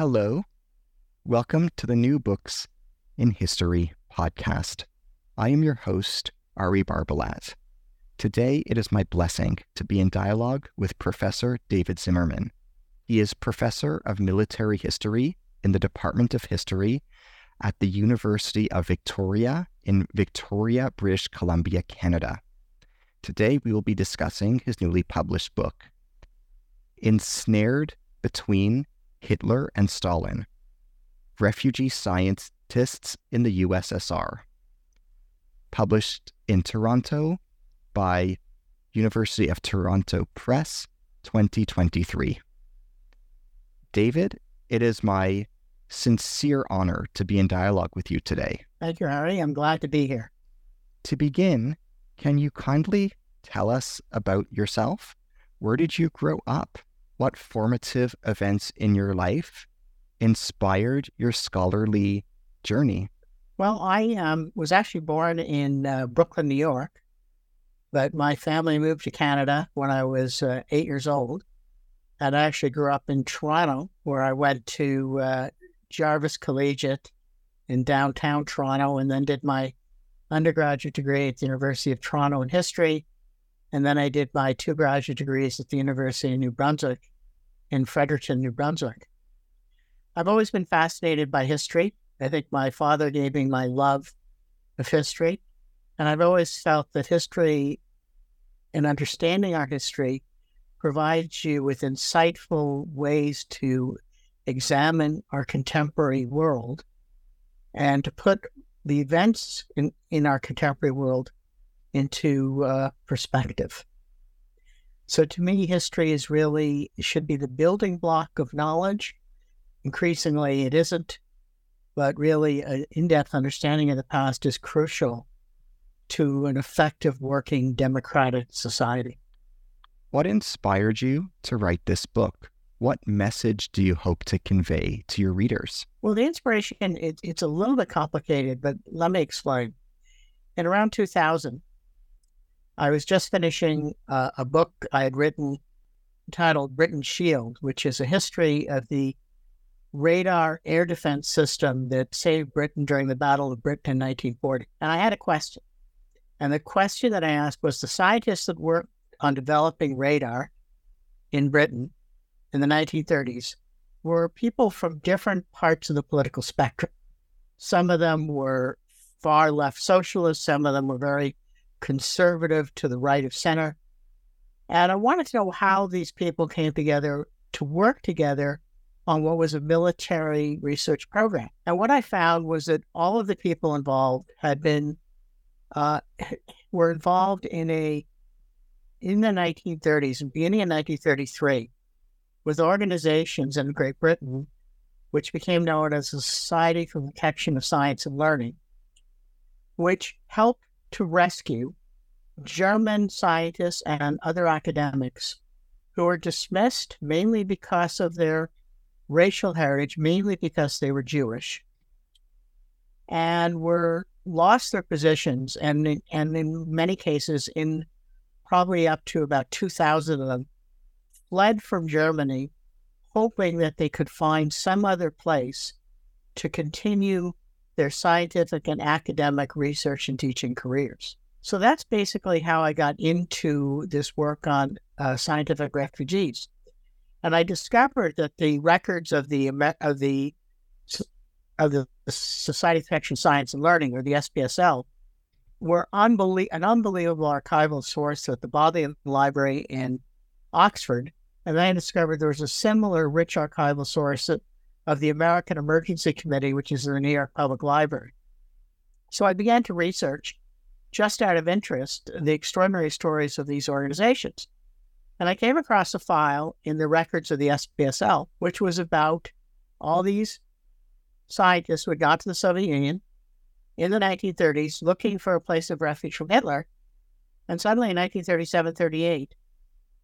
Hello. Welcome to the New Books in History podcast. I am your host, Ari Barbalat. Today, it is my blessing to be in dialogue with Professor David Zimmerman. He is Professor of Military History in the Department of History at the University of Victoria in Victoria, British Columbia, Canada. Today, we will be discussing his newly published book, Ensnared Between Hitler and Stalin, Refugee Scientists in the USSR. Published in Toronto by University of Toronto Press, 2023. David, it is my sincere honor to be in dialogue with you today. Thank you, Ari. I'm glad to be here. To begin, can you kindly tell us about yourself? Where did you grow up? What formative events in your life inspired your scholarly journey? Well, I um, was actually born in uh, Brooklyn, New York, but my family moved to Canada when I was uh, eight years old. And I actually grew up in Toronto, where I went to uh, Jarvis Collegiate in downtown Toronto and then did my undergraduate degree at the University of Toronto in history. And then I did my two graduate degrees at the University of New Brunswick in Fredericton, New Brunswick. I've always been fascinated by history. I think my father gave me my love of history. And I've always felt that history and understanding our history provides you with insightful ways to examine our contemporary world and to put the events in, in our contemporary world into uh, perspective. So to me, history is really should be the building block of knowledge. Increasingly, it isn't, but really, an in-depth understanding of the past is crucial to an effective working democratic society. What inspired you to write this book? What message do you hope to convey to your readers? Well, the inspiration, it, it's a little bit complicated, but let me explain. In around 2000, I was just finishing uh, a book I had written titled Britain's Shield, which is a history of the radar air defense system that saved Britain during the Battle of Britain in 1940. And I had a question. And the question that I asked was the scientists that worked on developing radar in Britain in the 1930s were people from different parts of the political spectrum. Some of them were far left socialists, some of them were very conservative to the right of center. And I wanted to know how these people came together to work together on what was a military research program. And what I found was that all of the people involved had been uh, were involved in a in the 1930s and beginning in 1933 with organizations in Great Britain, which became known as the Society for Protection of Science and Learning, which helped to rescue German scientists and other academics who were dismissed mainly because of their racial heritage, mainly because they were Jewish, and were lost their positions, and and in many cases, in probably up to about two thousand of them, fled from Germany, hoping that they could find some other place to continue their scientific and academic research and teaching careers. So that's basically how I got into this work on uh, scientific refugees. And I discovered that the records of the of the of the Society of Protection Science and Learning, or the SPSL, were unbelie- an unbelievable archival source at the Bodleian Library in Oxford. And then I discovered there was a similar rich archival source of the American Emergency Committee, which is in the New York Public Library. So I began to research, just out of interest, the extraordinary stories of these organizations. And I came across a file in the records of the SPSL, which was about all these scientists who had gone to the Soviet Union in the 1930s looking for a place of refuge from Hitler. And suddenly in 1937 38,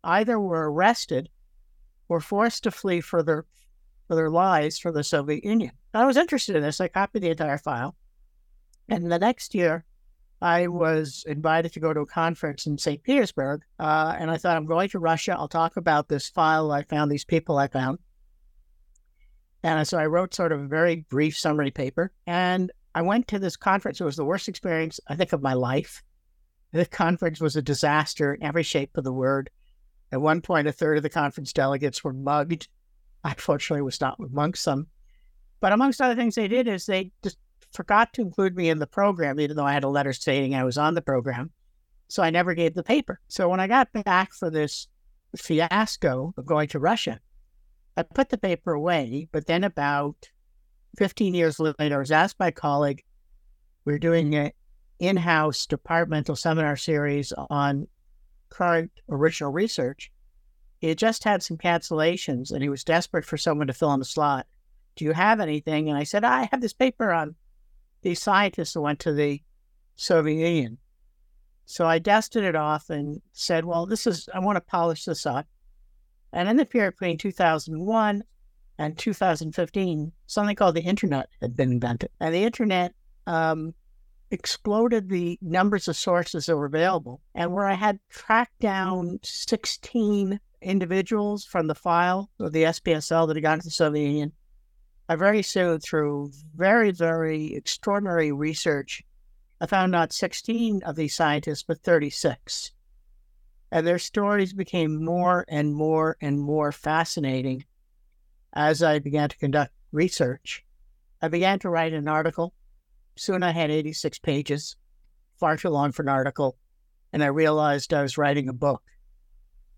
either were arrested or forced to flee for their, for their lives from the Soviet Union. I was interested in this. I copied the entire file. And the next year, I was invited to go to a conference in St. Petersburg. Uh, and I thought, I'm going to Russia. I'll talk about this file I found, these people I found. And so I wrote sort of a very brief summary paper. And I went to this conference. It was the worst experience, I think, of my life. The conference was a disaster in every shape of the word. At one point, a third of the conference delegates were mugged. I fortunately was not amongst them. But amongst other things they did is they just forgot to include me in the program, even though I had a letter stating I was on the program. So I never gave the paper. So when I got back for this fiasco of going to Russia, I put the paper away. But then about 15 years later, I was asked by a colleague, we are doing an in house departmental seminar series on current original research. He had just had some cancellations and he was desperate for someone to fill in the slot. Do you have anything? And I said, I have this paper on these scientists who went to the Soviet Union. So I dusted it off and said, well, this is, I want to polish this up. And in the period between 2001 and 2015, something called the internet had been invented. And the internet um, exploded the numbers of sources that were available. And where I had tracked down 16 individuals from the file of the SPSL that had gone to the Soviet Union, I very soon, through very, very extraordinary research, I found not 16 of these scientists, but 36. And their stories became more and more and more fascinating as I began to conduct research. I began to write an article. Soon I had 86 pages, far too long for an article. And I realized I was writing a book.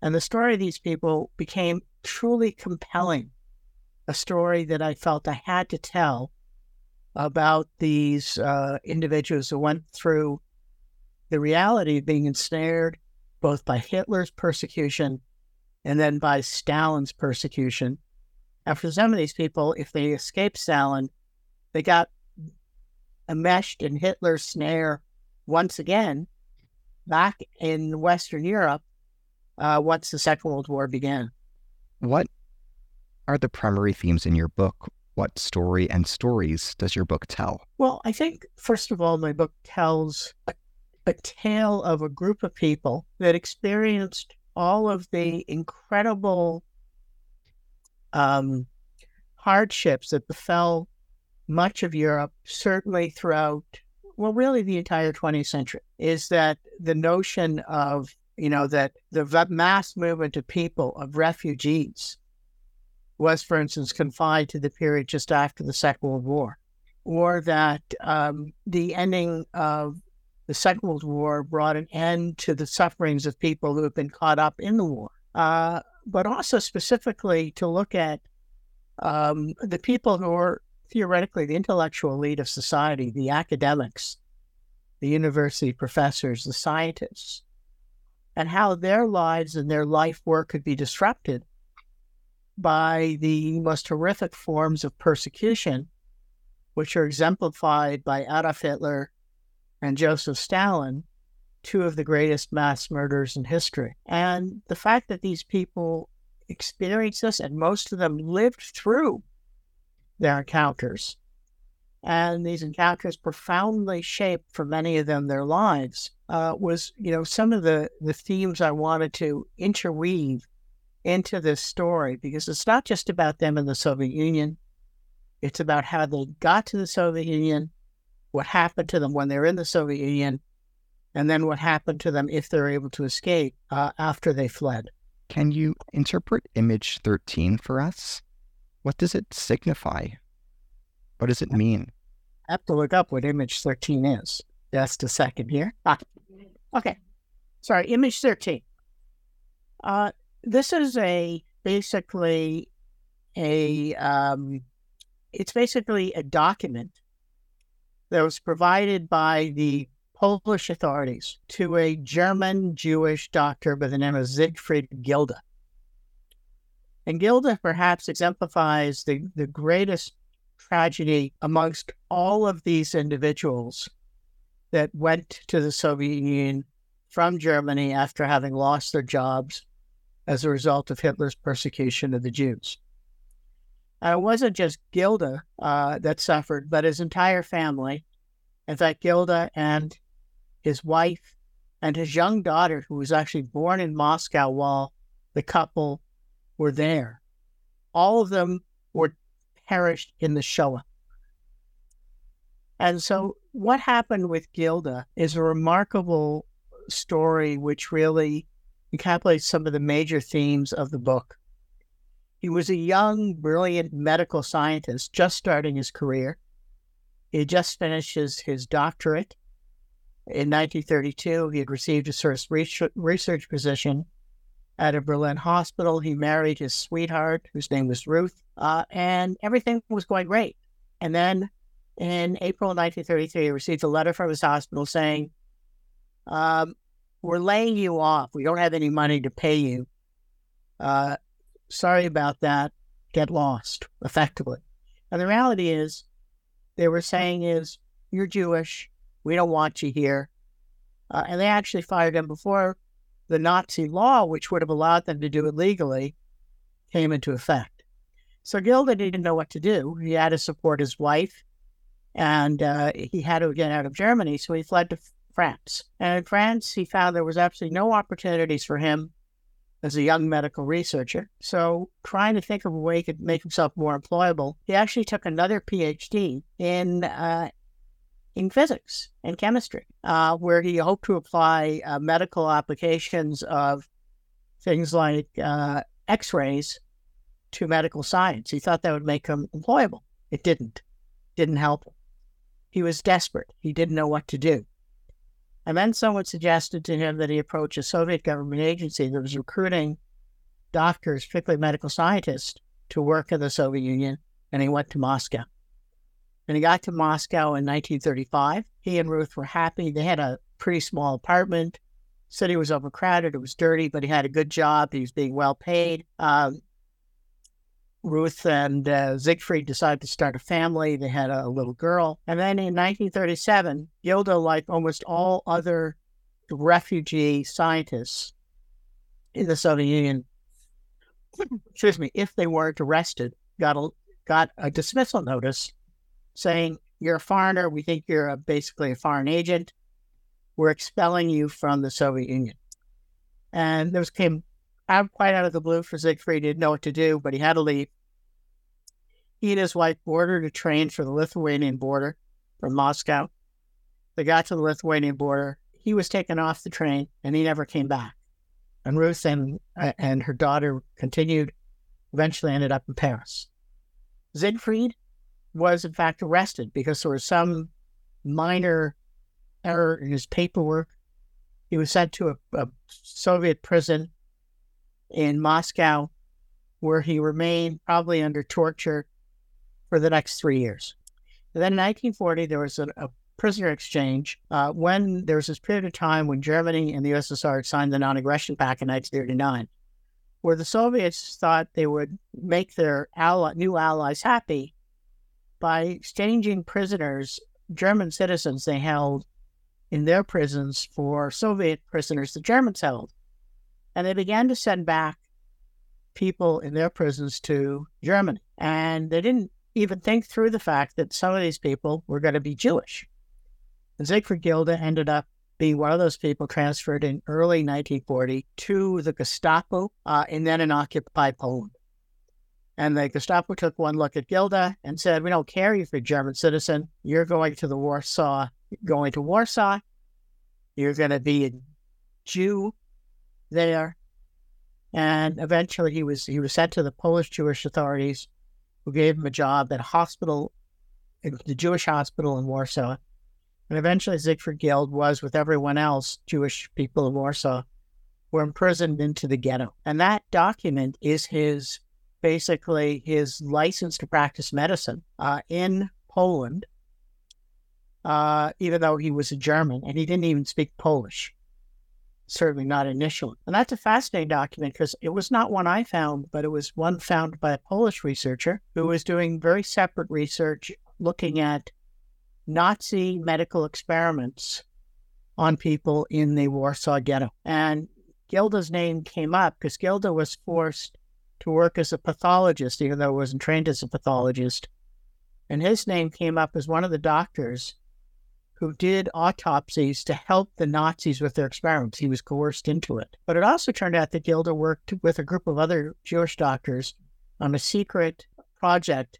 And the story of these people became truly compelling a story that I felt I had to tell about these uh, individuals who went through the reality of being ensnared both by Hitler's persecution and then by Stalin's persecution. For some of these people, if they escaped Stalin, they got enmeshed in Hitler's snare once again back in Western Europe uh, once the Second World War began. What are the primary themes in your book? What story and stories does your book tell? Well, I think, first of all, my book tells a, a tale of a group of people that experienced all of the incredible um, hardships that befell much of Europe, certainly throughout, well, really the entire 20th century, is that the notion of, you know, that the mass movement of people, of refugees, was, for instance, confined to the period just after the Second World War, or that um, the ending of the Second World War brought an end to the sufferings of people who have been caught up in the war, uh, but also specifically to look at um, the people who are theoretically the intellectual elite of society, the academics, the university professors, the scientists, and how their lives and their life work could be disrupted by the most horrific forms of persecution, which are exemplified by Adolf Hitler and Joseph Stalin, two of the greatest mass murders in history. And the fact that these people experienced this and most of them lived through their encounters. And these encounters profoundly shaped for many of them their lives uh, was, you know, some of the, the themes I wanted to interweave into this story because it's not just about them in the Soviet Union. It's about how they got to the Soviet Union, what happened to them when they're in the Soviet Union, and then what happened to them if they're able to escape uh, after they fled. Can you interpret image 13 for us? What does it signify? What does it mean? I have to look up what image 13 is. Just a second here. Ah, okay. Sorry, image 13. Uh, this is a basically a um, it's basically a document that was provided by the Polish authorities to a German Jewish doctor by the name of Siegfried Gilda. And Gilda perhaps exemplifies the, the greatest tragedy amongst all of these individuals that went to the Soviet Union from Germany after having lost their jobs as a result of Hitler's persecution of the Jews. And it wasn't just Gilda uh, that suffered, but his entire family. In fact, Gilda and his wife and his young daughter, who was actually born in Moscow while the couple were there, all of them were perished in the Shoah. And so, what happened with Gilda is a remarkable story which really encapsulates some of the major themes of the book. He was a young, brilliant medical scientist just starting his career. He had just finished his, his doctorate. In 1932, he had received his first research position at a Berlin hospital. He married his sweetheart, whose name was Ruth, uh, and everything was going great. And then in April 1933, he received a letter from his hospital saying, um, We're laying you off. We don't have any money to pay you. Uh, sorry about that. Get lost, effectively. And the reality is, they were saying is, You're Jewish. We don't want you here. Uh, and they actually fired him before the Nazi law, which would have allowed them to do it legally, came into effect. So Gilda didn't know what to do. He had to support his wife, and uh, he had to get out of Germany. So he fled to France. And in France, he found there was absolutely no opportunities for him as a young medical researcher. So, trying to think of a way he could make himself more employable, he actually took another PhD in uh, in physics and chemistry, uh, where he hoped to apply uh, medical applications of things like uh, X rays to medical science. He thought that would make him employable. It didn't, didn't help him. He was desperate. He didn't know what to do. And then someone suggested to him that he approach a Soviet government agency that was recruiting doctors, particularly medical scientists, to work in the Soviet Union. And he went to Moscow. When he got to Moscow in 1935, he and Ruth were happy. They had a pretty small apartment. City was overcrowded. It was dirty, but he had a good job. He was being well paid. Um, Ruth and uh, Siegfried decided to start a family. They had a, little girl. And then in 1937, Gilda, like almost all other refugee scientists in the Soviet Union, excuse me, if they weren't arrested, got a, got a dismissal notice saying, You're a foreigner. We think you're a, basically a foreign agent. We're expelling you from the Soviet Union. And this came out quite out of the blue for Siegfried. He didn't know what to do, but he had to leave. He and his wife boarded a train for the Lithuanian border from Moscow. They got to the Lithuanian border. He was taken off the train and he never came back. And Ruth and, uh, and her daughter continued, eventually ended up in Paris. Siegfried was in fact arrested because there was some minor error in his paperwork. He was sent to a, a Soviet prison in Moscow where he remained probably under torture for the next three years. And then in 1940, there was a, a prisoner exchange uh, when there was this period of time when Germany and the USSR signed the non aggression pact in 1939, where the Soviets thought they would make their ally, new allies happy by exchanging prisoners, German citizens they held in their prisons for Soviet prisoners the Germans held. And they began to send back people in their prisons to Germany. And they didn't even think through the fact that some of these people were going to be Jewish. And Siegfried Gilda ended up being one of those people transferred in early 1940 to the Gestapo uh, and then in occupied Poland. And the Gestapo took one look at Gilda and said, We don't care if you're a German citizen. You're going to the Warsaw, going to Warsaw. You're going to be a Jew there. And eventually he was he was sent to the Polish Jewish authorities who gave him a job at a hospital, the Jewish hospital in Warsaw. And eventually Siegfried Gilda was, with everyone else, Jewish people in Warsaw, were imprisoned into the ghetto. And that document is his basically his license to practice medicine uh, in Poland. uh, even though he was a German and he didn't even speak Polish. Certainly not initially. And that's a fascinating document because it was not one I found, but it was one found by a Polish researcher who was doing very separate research looking at Nazi medical experiments on people in the Warsaw Ghetto. And Gilda's name came up because Gilda was forced to work as a pathologist, even though I wasn't trained as a pathologist. And his name came up as one of the doctors who did autopsies to help the Nazis with their experiments. He was coerced into it. But it also turned out that Gilda worked with a group of other Jewish doctors on a secret project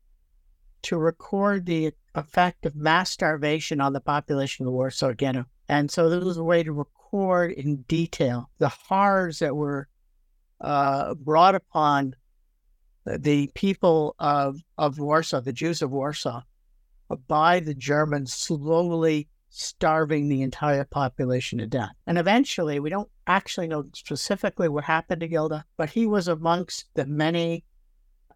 to record the effect of mass starvation on the population of the Warsaw Ghetto. And so this was a way to record in detail the horrors that were uh, brought upon the people of, of Warsaw, the Jews of Warsaw, by the Germans slowly starving the entire population to death. And eventually, we don't actually know specifically what happened to Gilda, but he was amongst the many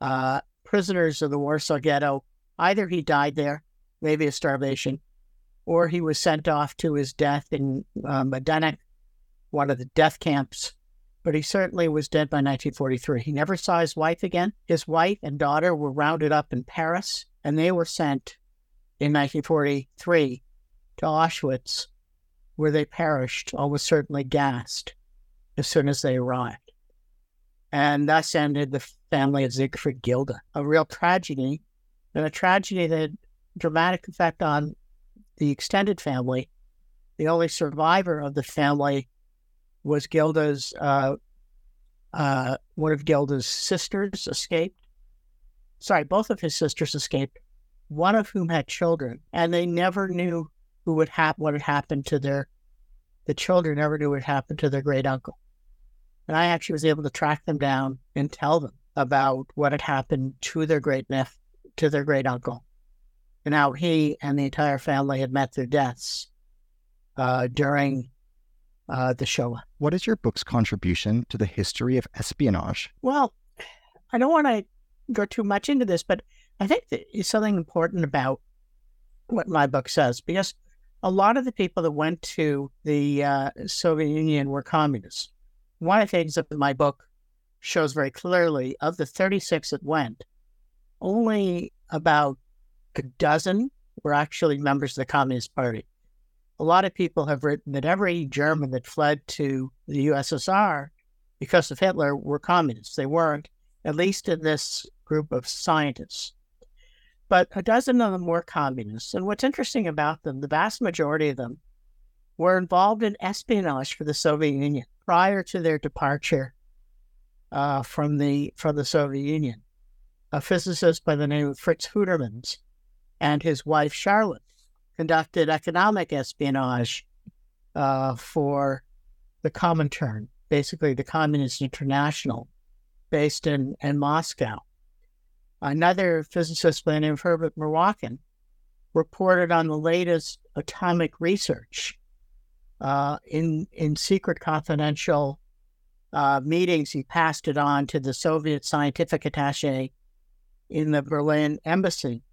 uh, prisoners of the Warsaw Ghetto. Either he died there, maybe of starvation, or he was sent off to his death in uh, Majdanek, one of the death camps. But he certainly was dead by 1943. He never saw his wife again. His wife and daughter were rounded up in Paris, and they were sent in 1943 to Auschwitz, where they perished, almost certainly gassed, as soon as they arrived. And thus ended the family of Siegfried Gilda, a real tragedy, and a tragedy that had dramatic effect on the extended family. The only survivor of the family was Gilda's, uh, uh, one of Gilda's sisters escaped. Sorry, both of his sisters escaped, one of whom had children, and they never knew who would hap- what had happened to their, the children never knew what happened to their great uncle. And I actually was able to track them down and tell them about what had happened to their great nephew, to their great uncle and how he and the entire family had met their deaths uh, during uh, the Shoah. What is your book's contribution to the history of espionage? Well, I don't want to go too much into this, but I think there's something important about what my book says because a lot of the people that went to the uh, Soviet Union were communists. One of the things that my book shows very clearly of the 36 that went, only about a dozen were actually members of the Communist Party. A lot of people have written that every German that fled to the USSR because of Hitler were communists. They weren't, at least in this group of scientists. But a dozen of them were communists. And what's interesting about them, the vast majority of them were involved in espionage for the Soviet Union prior to their departure uh, from the from the Soviet Union. A physicist by the name of Fritz Houtermans and his wife Charlotte conducted economic espionage uh, for the Comintern, basically the Communist International, based in, in Moscow. Another physicist by the name of Herbert Marwakin reported on the latest atomic research uh, in in secret confidential uh, meetings. He passed it on to the Soviet scientific attaché in the Berlin embassy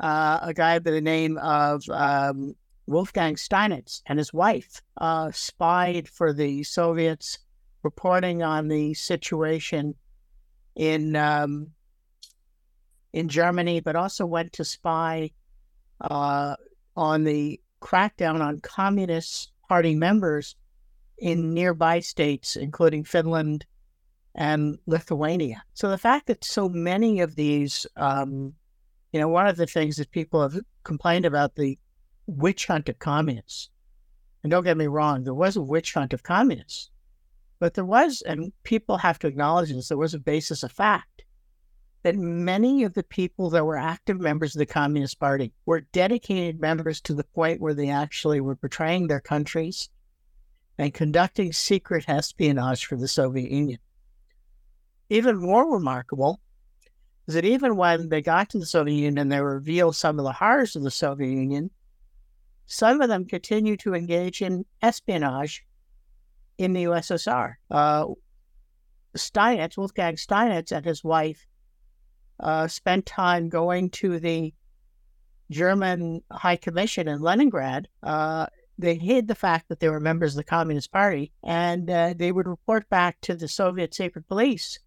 uh, a guy by the name of um, Wolfgang Steinitz and his wife uh, spied for the Soviets, reporting on the situation in um, in Germany, but also went to spy uh, on the crackdown on Communist Party members in nearby states, including Finland and Lithuania. So the fact that so many of these um, you know, one of the things that people have complained about the witch hunt of communists. And don't get me wrong, there was a witch hunt of communists, but there was, and people have to acknowledge this, there was a basis of fact that many of the people that were active members of the Communist Party were dedicated members to the point where they actually were betraying their countries and conducting secret espionage for the Soviet Union. Even more remarkable is that even when they got to the Soviet Union and they revealed some of the horrors of the Soviet Union, some of them continued to engage in espionage in the USSR. Uh, Steinitz, Wolfgang Steinitz, and his wife uh, spent time going to the German High Commission in Leningrad, uh, they hid the fact that they were members of the Communist Party, and uh, they would report back to the Soviet secret police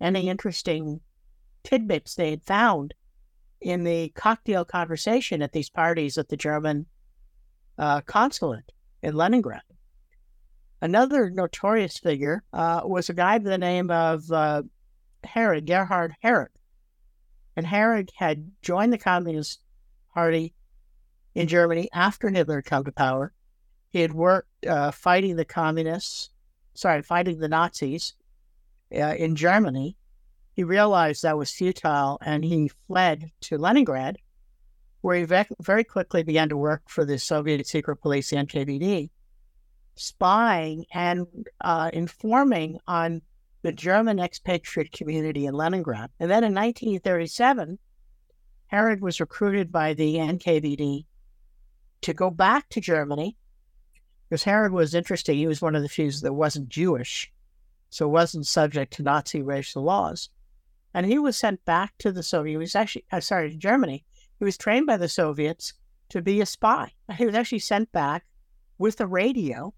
any interesting tidbits they had found in the cocktail conversation at these parties at the German uh, consulate in Leningrad. Another notorious figure uh, was a guy by the name of uh, Harig, Gerhard Harig. And Harig had joined the Communist Party in Germany after Hitler had come to power. He had worked uh, fighting the communists, sorry, fighting the Nazis uh, in Germany. He realized that was futile and he fled to Leningrad, where he ve- very quickly began to work for the Soviet secret police, the NKVD, spying and uh, informing on the German expatriate community in Leningrad. And then in 1937, Harig was recruited by the NKVD to go back to Germany because Harig was interesting. He was one of the few that wasn't Jewish, so wasn't subject to Nazi racial laws. And he was sent back to the Soviet. He was actually, uh, sorry, to Germany. He was trained by the Soviets to be a spy. He was actually sent back with a radio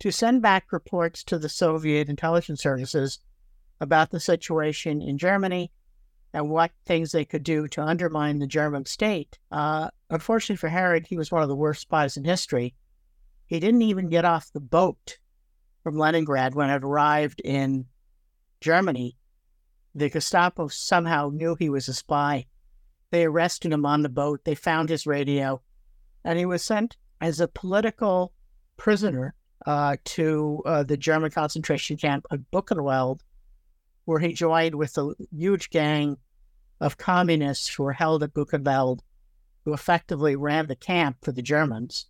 to send back reports to the Soviet intelligence services about the situation in Germany and what things they could do to undermine the German state. Uh, unfortunately for Harig, he was one of the worst spies in history. He didn't even get off the boat from Leningrad when it arrived in Germany. The Gestapo somehow knew he was a spy. They arrested him on the boat. They found his radio, and he was sent as a political prisoner uh, to uh, the German concentration camp of Buchenwald, where he joined with a huge gang of communists who were held at Buchenwald, who effectively ran the camp for the Germans.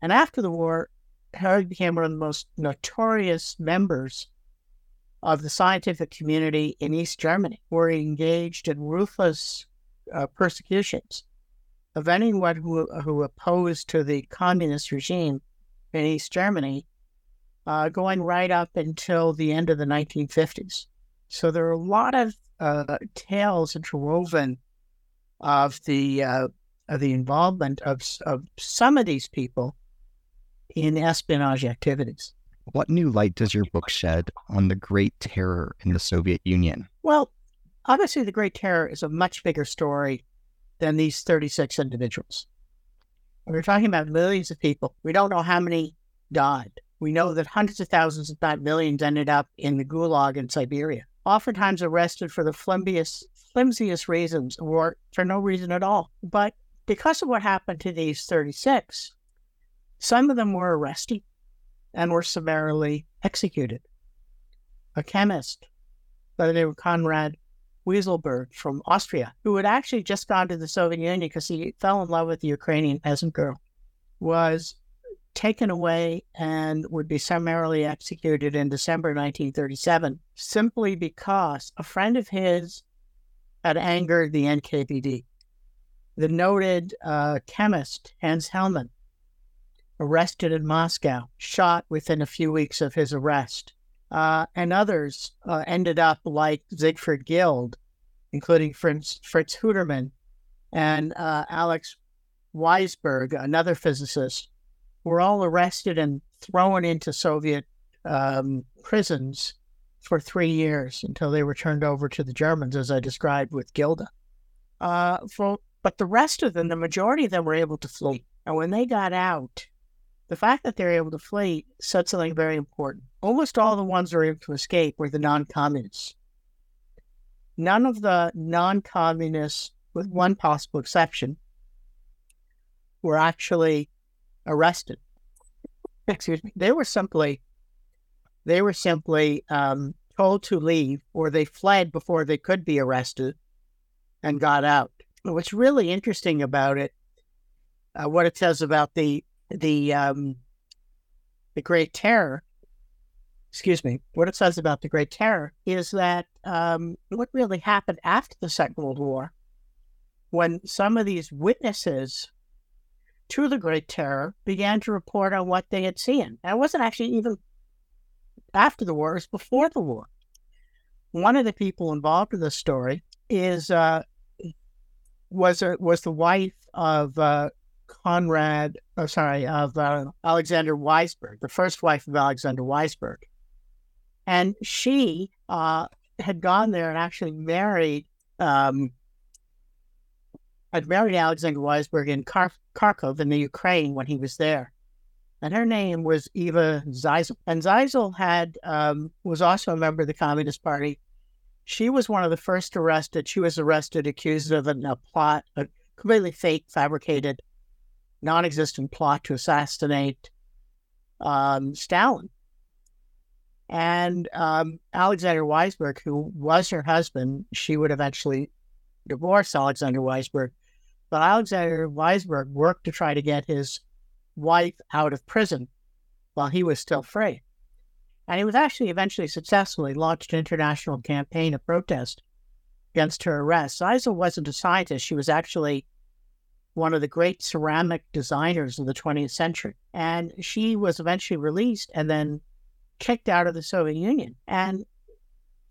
And after the war, Harig became one of the most notorious members of the scientific community in East Germany, were engaged in ruthless uh, persecutions of anyone who, who opposed to the communist regime in East Germany, uh, going right up until the end of the 1950s. So there are a lot of uh, tales interwoven of the uh, of the involvement of of some of these people in espionage activities. What new light does your book shed on the Great Terror in the Soviet Union? Well, obviously, the Great Terror is a much bigger story than these 36 individuals. We're talking about millions of people. We don't know how many died. We know that hundreds of thousands, if not millions, ended up in the gulag in Siberia, oftentimes arrested for the flimsiest, flimsiest reasons or for no reason at all. But because of what happened to these 36, some of them were arrested and were summarily executed. A chemist by the name of Konrad Weisselberg from Austria, who had actually just gone to the Soviet Union because he fell in love with the Ukrainian peasant girl, was taken away and would be summarily executed in December 1937 simply because a friend of his had angered the NKVD. The noted uh, chemist Hans Hellmann, arrested in Moscow, shot within a few weeks of his arrest uh, and others uh, ended up like Siegfried Gilda, including Fritz, Fritz and uh, Alex Weissberg, another physicist, were all arrested and thrown into Soviet um, prisons for three years until they were turned over to the Germans, as I described with Gilda. Uh, for, but the rest of them, the majority of them were able to flee. And when they got out, the fact that they're able to flee said something very important. Almost all the ones who were able to escape were the non communists. None of the non communists, with one possible exception, were actually arrested. Excuse me. They were simply they were simply um, told to leave or they fled before they could be arrested and got out. What's really interesting about it, uh, what it says about the the um, the Great Terror, excuse me, what it says about the Great Terror is that um, what really happened after the Second World War, when some of these witnesses to the Great Terror began to report on what they had seen. That wasn't actually even after the war, it was before the war. One of the people involved in this story is uh, was was the wife of uh, Conrad, oh, sorry, of uh, Alexander Weissberg, the first wife of Alexander Weissberg. And she uh, had gone there and actually married, um, had married Alexander Weissberg in Kharkov in the Ukraine when he was there. And her name was Eva Zeisel. And Zeisel had um, was also a member of the Communist Party. She was one of the first arrested. She was arrested, accused of a, a plot, a completely fake, fabricated non existent plot to assassinate um, Stalin. And um, Alexander Weissberg, who was her husband, she would eventually divorce Alexander Weissberg. But Alexander Weissberg worked to try to get his wife out of prison while he was still free. And he was actually eventually successfully launched an international campaign of protest against her arrest. Zeisel wasn't a scientist. She was actually one of the great ceramic designers of the 20th century. And she was eventually released and then kicked out of the Soviet Union. And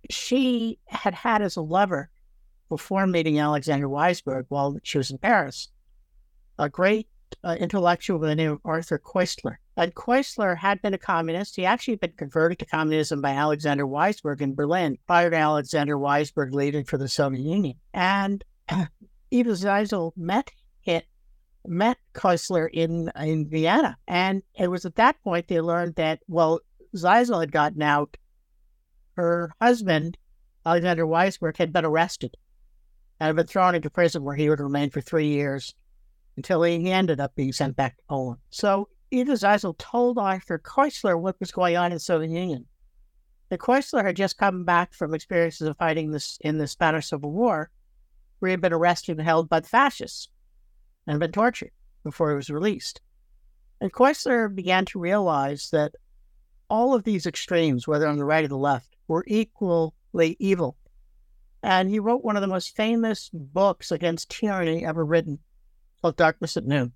she had had as a lover before meeting Alexander Weissberg while she was in Paris, a great uh, intellectual by the name of Arthur Koestler. And Koestler had been a communist. He actually had been converted to communism by Alexander Weissberg in Berlin prior to Alexander Weissberg leaving for the Soviet Union. And Eva Zeisel met met Koestler in in Vienna, and it was at that point they learned that well, Zeisel had gotten out. Her husband, Alexander Weissberg, had been arrested and had been thrown into prison where he would remain for three years until he ended up being sent back to Poland. So Eva Zeisel told Arthur Koestler what was going on in the Soviet Union. The Koestler had just come back from experiences of fighting this in the Spanish Civil War, where he had been arrested and held by the fascists and been tortured before he was released. And Koestler began to realize that all of these extremes, whether on the right or the left, were equally evil. And he wrote one of the most famous books against tyranny ever written called Darkness at Noon.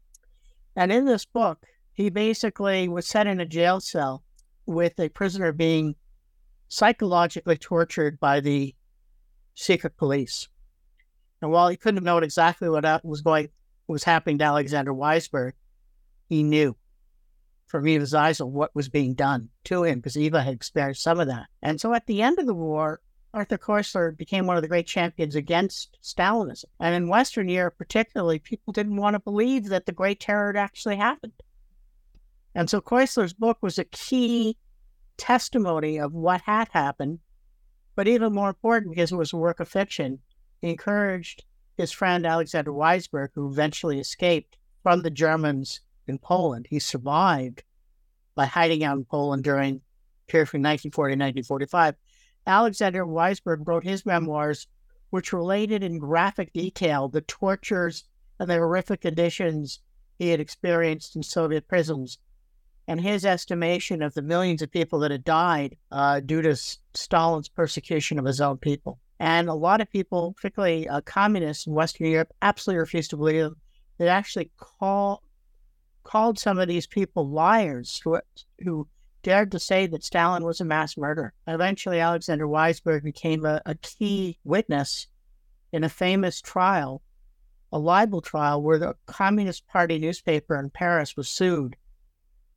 And in this book, he basically was set in a jail cell with a prisoner being psychologically tortured by the secret police. And while he couldn't have known exactly what was going was happening to Alexander Weissberg, he knew from Eva Zeisel of what was being done to him because Eva had experienced some of that. And so at the end of the war, Arthur Koestler became one of the great champions against Stalinism. And in Western Europe, particularly, people didn't want to believe that the Great Terror had actually happened. And so Koestler's book was a key testimony of what had happened, but even more important because it was a work of fiction, encouraged his friend Alexander Weissberg, who eventually escaped from the Germans in Poland. He survived by hiding out in Poland during period from 1940 to 1945. Alexander Weissberg wrote his memoirs, which related in graphic detail the tortures and the horrific conditions he had experienced in Soviet prisons and his estimation of the millions of people that had died uh, due to Stalin's persecution of his own people. And a lot of people, particularly uh, communists in Western Europe, absolutely refused to believe them. They actually call, called some of these people liars who, who dared to say that Stalin was a mass murderer. Eventually, Alexander Weissberg became a, a key witness in a famous trial, a libel trial, where the Communist Party newspaper in Paris was sued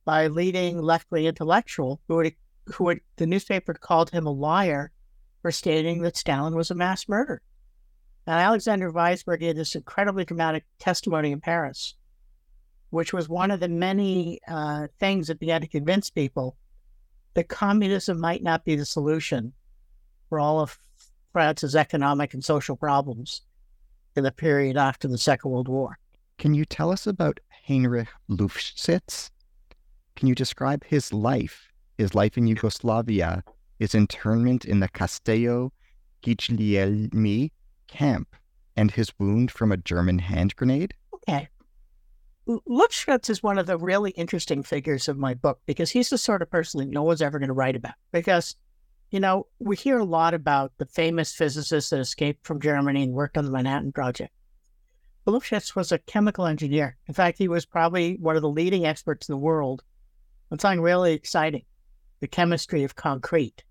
by a leading left wing intellectual who, had, who had, the newspaper called him a liar for stating that Stalin was a mass murderer. And Alexander Weissberg gave this incredibly dramatic testimony in Paris, which was one of the many uh, things that began to convince people that communism might not be the solution for all of France's economic and social problems in the period after the Second World War. Can you tell us about Heinrich Lifschitz? Can you describe his life, his life in Yugoslavia, his internment in the Castello Guglielmi camp, and his wound from a German hand grenade? Okay. Lifschitz is one of the really interesting figures of my book because he's the sort of person that no one's ever going to write about. Because, you know, we hear a lot about the famous physicist that escaped from Germany and worked on the Manhattan Project. Lifschitz was a chemical engineer. In fact, he was probably one of the leading experts in the world on something really exciting the chemistry of concrete.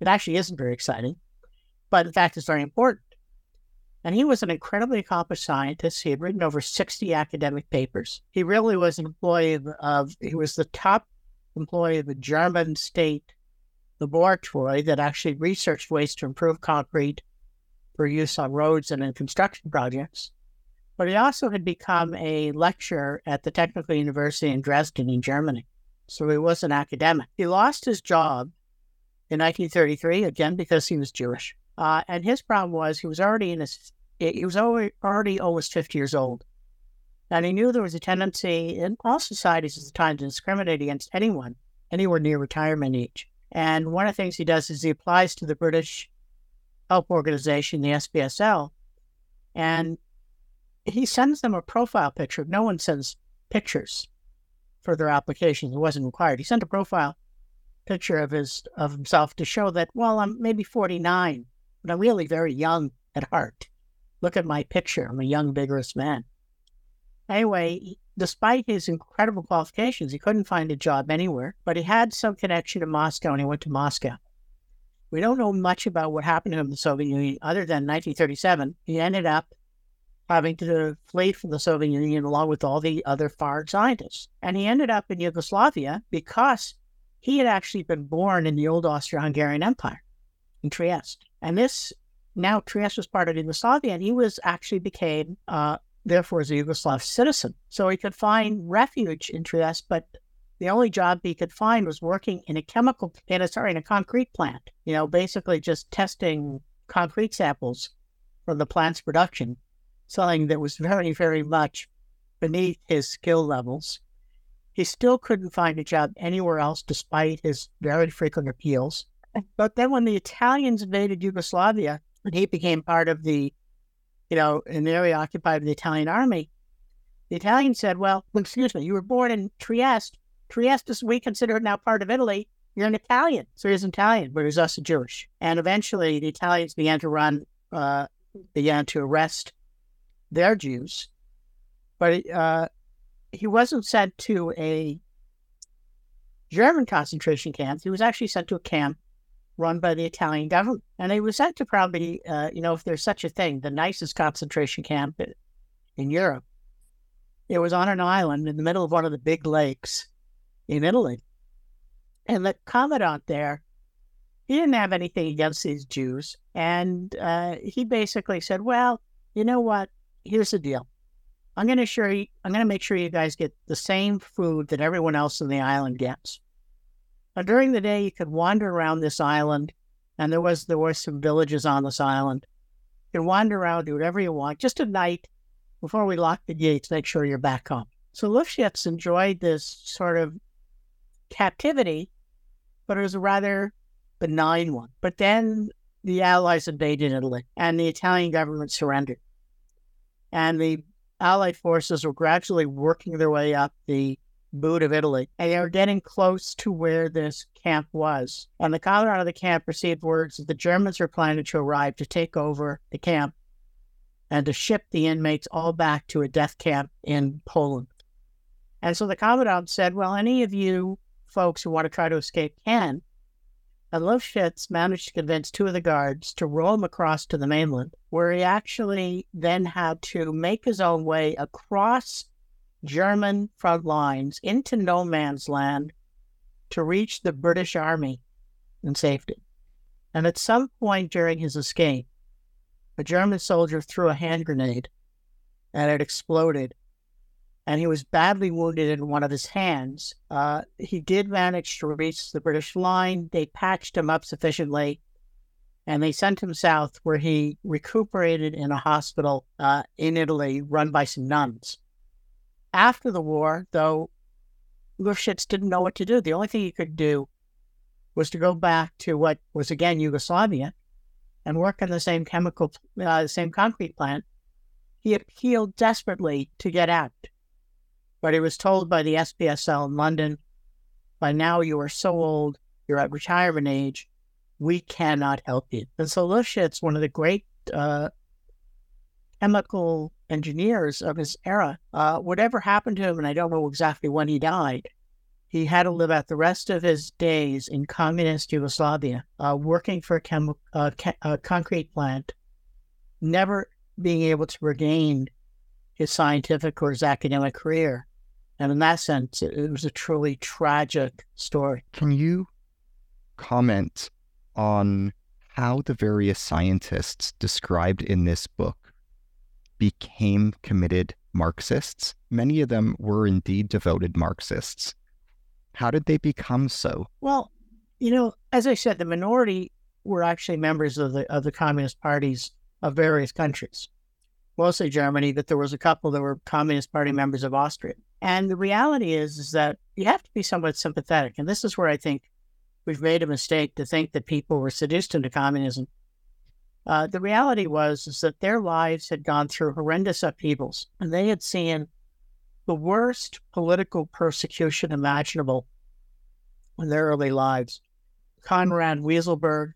It actually isn't very exciting, but in fact, it's very important. And he was an incredibly accomplished scientist. He had written over 60 academic papers. He really was an employee of, of he was the top employee of a German state laboratory that actually researched ways to improve concrete for use on roads and in construction projects. But he also had become a lecturer at the Technical University in Dresden in Germany. So he was an academic. He lost his job in 1933, again, because he was Jewish. Uh, and his problem was he was already in his, he was already almost 50 years old. And he knew there was a tendency in all societies at the time to discriminate against anyone anywhere near retirement age. And one of the things he does is he applies to the British Help Organization, the SPSL, and he sends them a profile picture. No one sends pictures for their applications. It wasn't required. He sent a profile picture of his of himself to show that, well, I'm maybe 49, but I'm really very young at heart. Look at my picture. I'm a young, vigorous man. Anyway, despite his incredible qualifications, he couldn't find a job anywhere, but he had some connection to Moscow and he went to Moscow. We don't know much about what happened to him in the Soviet Union other than 1937. He ended up having to flee from the Soviet Union along with all the other foreign scientists. And he ended up in Yugoslavia because he had actually been born in the old Austro Hungarian Empire in Trieste. And this now Trieste was part of Yugoslavia, and he was actually became, uh, therefore, as a Yugoslav citizen. So he could find refuge in Trieste, but the only job he could find was working in a chemical, in a, sorry, in a concrete plant, you know, basically just testing concrete samples for the plant's production something that was very, very much beneath his skill levels. He still couldn't find a job anywhere else despite his very frequent appeals. But then when the Italians invaded Yugoslavia and he became part of the, you know, an area occupied by the Italian army, the Italians said, well, excuse me, you were born in Trieste. Trieste is, we consider it now part of Italy. You're an Italian. So he's an Italian, but he's also Jewish. And eventually the Italians began to run, uh, began to arrest they're Jews, but uh, he wasn't sent to a German concentration camp. He was actually sent to a camp run by the Italian government. And he was sent to probably, uh, you know, if there's such a thing, the nicest concentration camp in Europe. It was on an island in the middle of one of the big lakes in Italy. And the commandant there, he didn't have anything against these Jews. And uh, he basically said, well, you know what? Here's the deal. I'm going to you, I'm going to make sure you guys get the same food that everyone else on the island gets. During the day, you could wander around this island, and there was there were some villages on this island. You could wander around, do whatever you want. Just at night, before we lock the gates, make sure you're back home. So Lifshitz enjoyed this sort of captivity, but it was a rather benign one. But then the Allies invaded Italy, and the Italian government surrendered and the Allied forces were gradually working their way up the boot of Italy, and they were getting close to where this camp was. And the commandant of the camp received words that the Germans were planning to arrive to take over the camp and to ship the inmates all back to a death camp in Poland. And so the commandant said, Well, any of you folks who want to try to escape can. And Lifshitz managed to convince two of the guards to row him across to the mainland, where he actually then had to make his own way across German front lines into no man's land to reach the British Army in safety. And at some point during his escape, a German soldier threw a hand grenade and it exploded and he was badly wounded in one of his hands. Uh, he did manage to reach the British line. They patched him up sufficiently, and they sent him south, where he recuperated in a hospital uh, in Italy run by some nuns. After the war, though, Lifshitz didn't know what to do. The only thing he could do was to go back to what was again Yugoslavia and work on the same chemical, uh, same concrete plant. He appealed desperately to get out but he was told by the SPSL in London, by now you are so old, you're at retirement age, we cannot help you. And so Lifshitz, one of the great uh, chemical engineers of his era, uh, whatever happened to him, and I don't know exactly when he died, he had to live out the rest of his days in communist Yugoslavia, uh, working for a, chemi- uh, ca- a concrete plant, never being able to regain his scientific or his academic career. And in that sense, it, was a truly tragic story. Can you comment on how the various scientists described in this book became committed Marxists? Many of them were indeed devoted Marxists. How did they become so? Well, you know, as I said, the minority were actually members of the of the communist parties of various countries, mostly Germany, but there was a couple that were Communist Party members of Austria. And the reality is, is that you have to be somewhat sympathetic. And this is where I think we've made a mistake to think that people were seduced into communism. Uh, the reality was is that their lives had gone through horrendous upheavals, and they had seen the worst political persecution imaginable in their early lives. Konrad Weisselberg,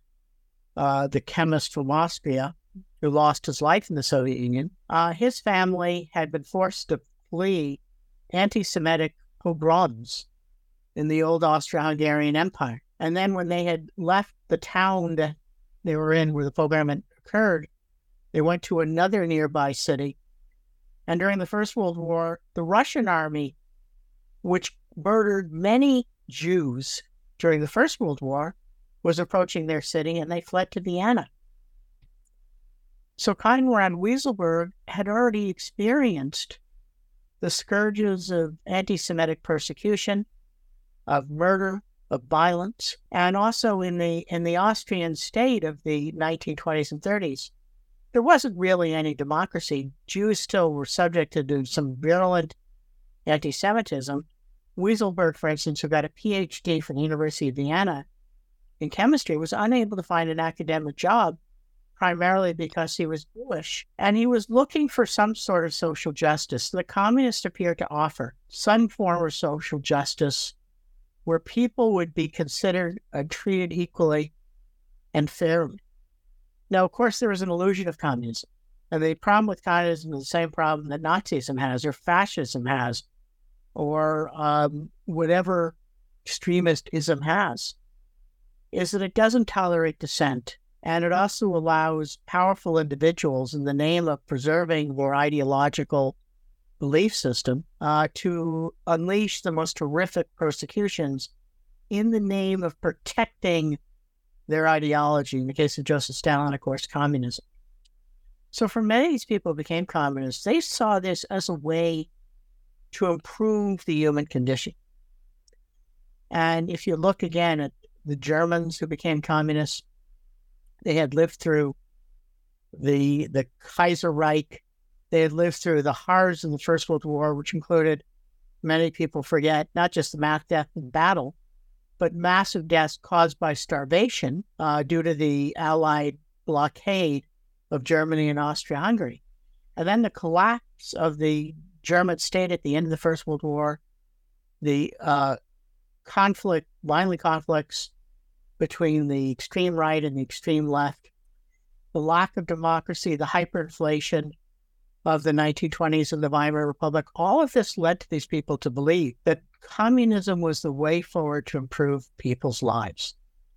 uh, the chemist from Austria, who lost his life in the Soviet Union, uh, his family had been forced to flee anti Semitic pogroms in the old Austro Hungarian Empire. And then when they had left the town that they were in where the pogrom had occurred, they went to another nearby city. And during the First World War, the Russian army, which murdered many Jews during the First World War, was approaching their city and they fled to Vienna. So Konrad Weisselberg had already experienced the scourges of anti Semitic persecution, of murder, of violence, and also in the in the Austrian state of the 1920s and 30s, there wasn't really any democracy. Jews still were subject to some virulent anti-Semitism. Weisselberg, for instance, who got a PhD from the University of Vienna in chemistry, was unable to find an academic job primarily because he was Jewish, and he was looking for some sort of social justice. The communists appeared to offer some form of social justice where people would be considered and treated equally and fairly. Now, of course, there is an illusion of communism. And the problem with communism is the same problem that Nazism has, or fascism has, or um, whatever extremistism has, is that it doesn't tolerate dissent. And it also allows powerful individuals, in the name of preserving their ideological belief system uh, to unleash the most horrific persecutions in the name of protecting their ideology. In the case of Joseph Stalin, of course, communism. So for many of these people who became communists, they saw this as a way to improve the human condition. And if you look again at the Germans who became communists, they had lived through the the Kaiser Reich they had lived through the horrors of the First World War, which included, many people forget, not just the mass death in battle, but massive deaths caused by starvation uh, due to the Allied blockade of Germany and Austria Hungary. And then the collapse of the German state at the end of the First World War, the uh, conflict, violent conflicts between the extreme right and the extreme left, the lack of democracy, the hyperinflation, of the 1920s and the Weimar Republic, all of this led to these people to believe that communism was the way forward to improve people's lives.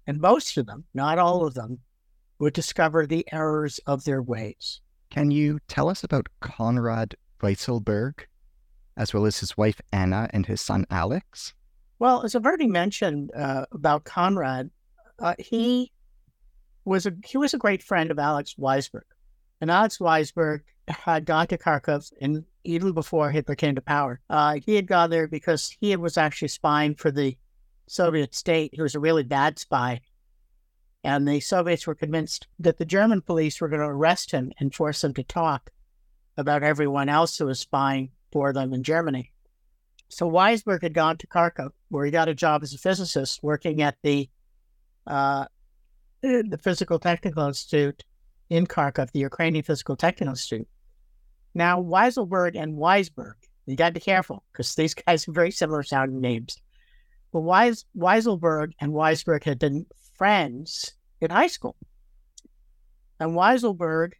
And most of them, not all of them, would discover the errors of their ways. Can you tell us about Konrad Weisselberg, as well as his wife Anna and his son Alex? Well, as I've already mentioned uh, about Konrad, uh, he was a he was a great friend of Alex Weissberg, and Alex Weissberg had gone to Kharkov, and even before Hitler came to power, uh, he had gone there because he was actually spying for the Soviet state. He was a really bad spy. And the Soviets were convinced that the German police were going to arrest him and force him to talk about everyone else who was spying for them in Germany. So Weissberg had gone to Kharkov, where he got a job as a physicist working at the uh, the Physical Technical Institute in Kharkov, the Ukrainian Physical Technical Institute. Now, Weisselberg and Weissberg, you got to be careful because these guys have very similar sounding names. But Weis- Weisselberg and Weissberg had been friends in high school. And Weisselberg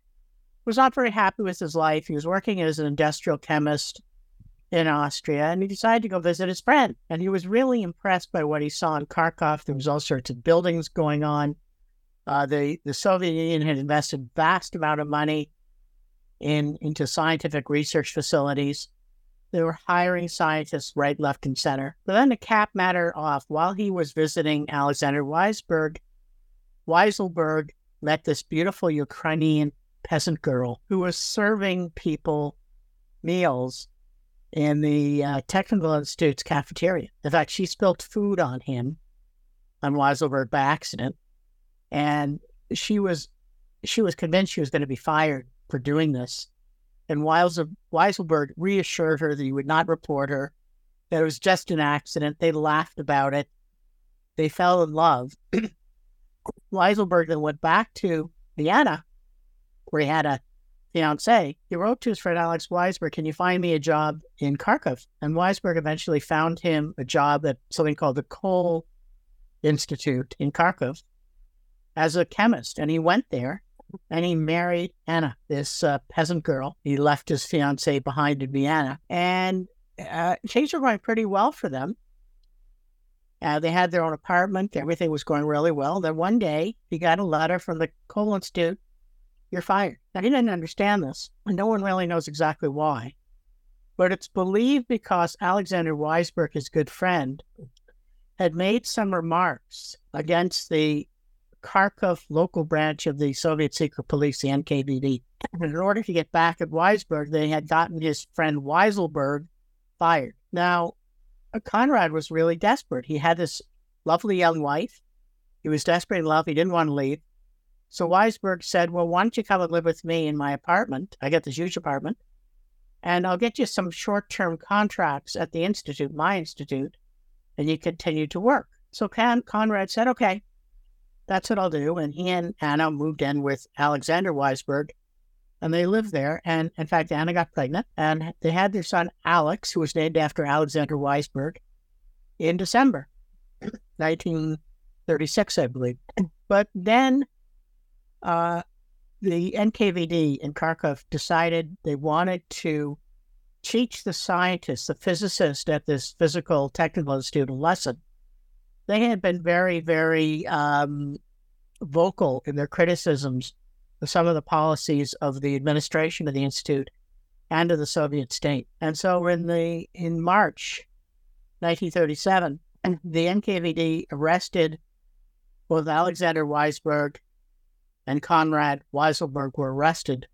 was not very happy with his life. He was working as an industrial chemist in Austria, and he decided to go visit his friend. And he was really impressed by what he saw in Kharkov. There was all sorts of buildings going on. Uh, the the Soviet Union had invested vast amount of money in into scientific research facilities. They were hiring scientists right, left, and center. But then to cap matter off, while he was visiting Alexander Weissberg, Weisselberg met this beautiful Ukrainian peasant girl who was serving people meals in the uh, Technical Institute's cafeteria. In fact, she spilled food on him on Weisselberg by accident, and she was she was convinced she was going to be fired for doing this. And Weisselberg reassured her that he would not report her, that it was just an accident. They laughed about it. They fell in love. Weisselberg then went back to Vienna, where he had a fiance. He wrote to his friend Alex Weissberg, Can you find me a job in Kharkov? And Weissberg eventually found him a job at something called the Coal Institute in Kharkov as a chemist. And he went there and he married Anna, this uh, peasant girl. He left his fiancee behind in Vienna, and uh, things were going pretty well for them. Uh, they had their own apartment. Everything was going really well. Then one day, he got a letter from the Coal Institute. You're fired. Now, he didn't understand this, and no one really knows exactly why. But it's believed because Alexander Weissberg, his good friend, had made some remarks against the Kharkov local branch of the Soviet secret police, the NKVD. And in order to get back at Weissberg, they had gotten his friend Weisselberg fired. Now, Konrad was really desperate. He had this lovely young wife. He was desperate in love. He didn't want to leave. So Weissberg said, Well, why don't you come and live with me in my apartment? I get this huge apartment, and I'll get you some short term contracts at the Institute, my institute, and you continue to work. So Con- Konrad said, Okay that's what I'll do. And he and Anna moved in with Alexander Weissberg, and they lived there. And in fact, Anna got pregnant, and they had their son Alex, who was named after Alexander Weissberg, in December 1936, I believe. But then uh, the NKVD in Kharkov decided they wanted to teach the scientists, the physicists at this physical technical institute a lesson they had been very, very um, vocal in their criticisms of some of the policies of the administration of the institute and of the Soviet state. And so, in the in March 1937, the NKVD arrested both Alexander Weissberg and Konrad Weisselberg were arrested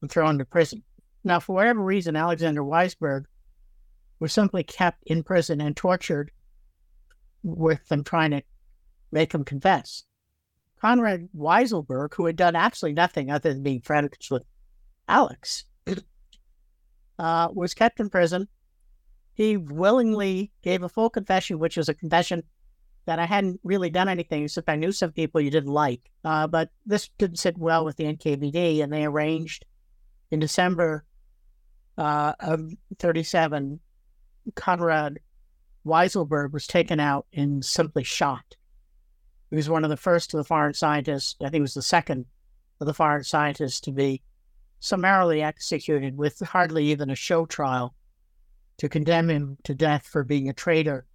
and thrown into prison. Now, for whatever reason, Alexander Weissberg was simply kept in prison and tortured with them trying to make him confess. Konrad Weisselberg, who had done absolutely nothing other than being friends with Alex, uh, was kept in prison. He willingly gave a full confession, which was a confession that I hadn't really done anything, except I knew some people you didn't like. Uh, but this didn't sit well with the NKVD, and they arranged in December uh, of 37, Konrad Weisselberg was taken out and simply shot. He was one of the first of the foreign scientists, I think he was the second of the foreign scientists to be summarily executed with hardly even a show trial to condemn him to death for being a traitor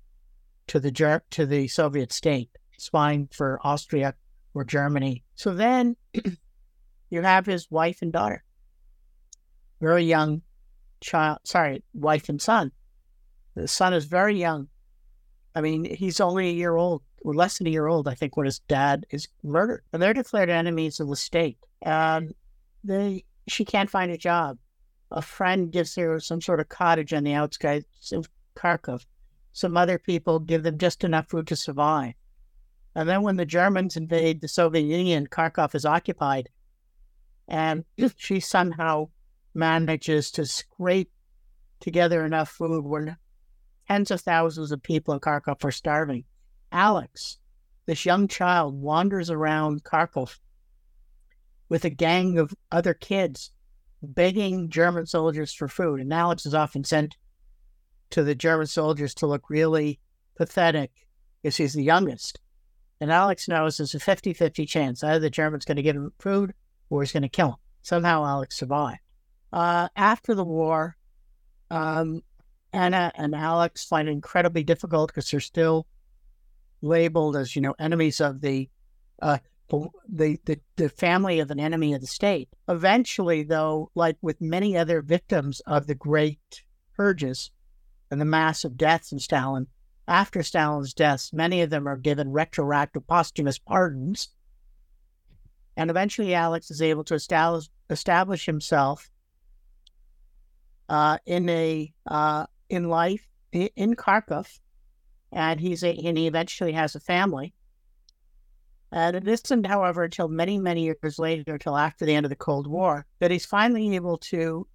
to the to the Soviet state, spying for Austria or Germany. So then you have his wife and daughter, very young child, sorry, wife and son. The son is very young. I mean, he's only a year old, or less than a year old, I think, when his dad is murdered. And they're declared enemies of the state. And they, she can't find a job. A friend gives her some sort of cottage on the outskirts of Kharkov. Some other people give them just enough food to survive. And then when the Germans invade the Soviet Union, Kharkov is occupied. And she somehow manages to scrape together enough food where Tens of thousands of people in Kharkov are starving. Alex, this young child, wanders around Kharkov with a gang of other kids begging German soldiers for food. And Alex is often sent to the German soldiers to look really pathetic because he's the youngest. And Alex knows there's a 50 50 chance either the German's going to give him food or he's going to kill him. Somehow Alex survived. Uh, after the war, um, Anna and Alex find it incredibly difficult because they're still labeled as, you know, enemies of the uh, the, the, the family of an enemy of the state. Eventually, though, like with many other victims of the great purges and the massive deaths in Stalin, after Stalin's death, many of them are given retroactive posthumous pardons. And eventually, Alex is able to establish, establish himself uh, in a uh, in life in Kharkov, and he's a, and he eventually has a family. And it isn't, however, until many, many years later, until after the end of the Cold War, that he's finally able to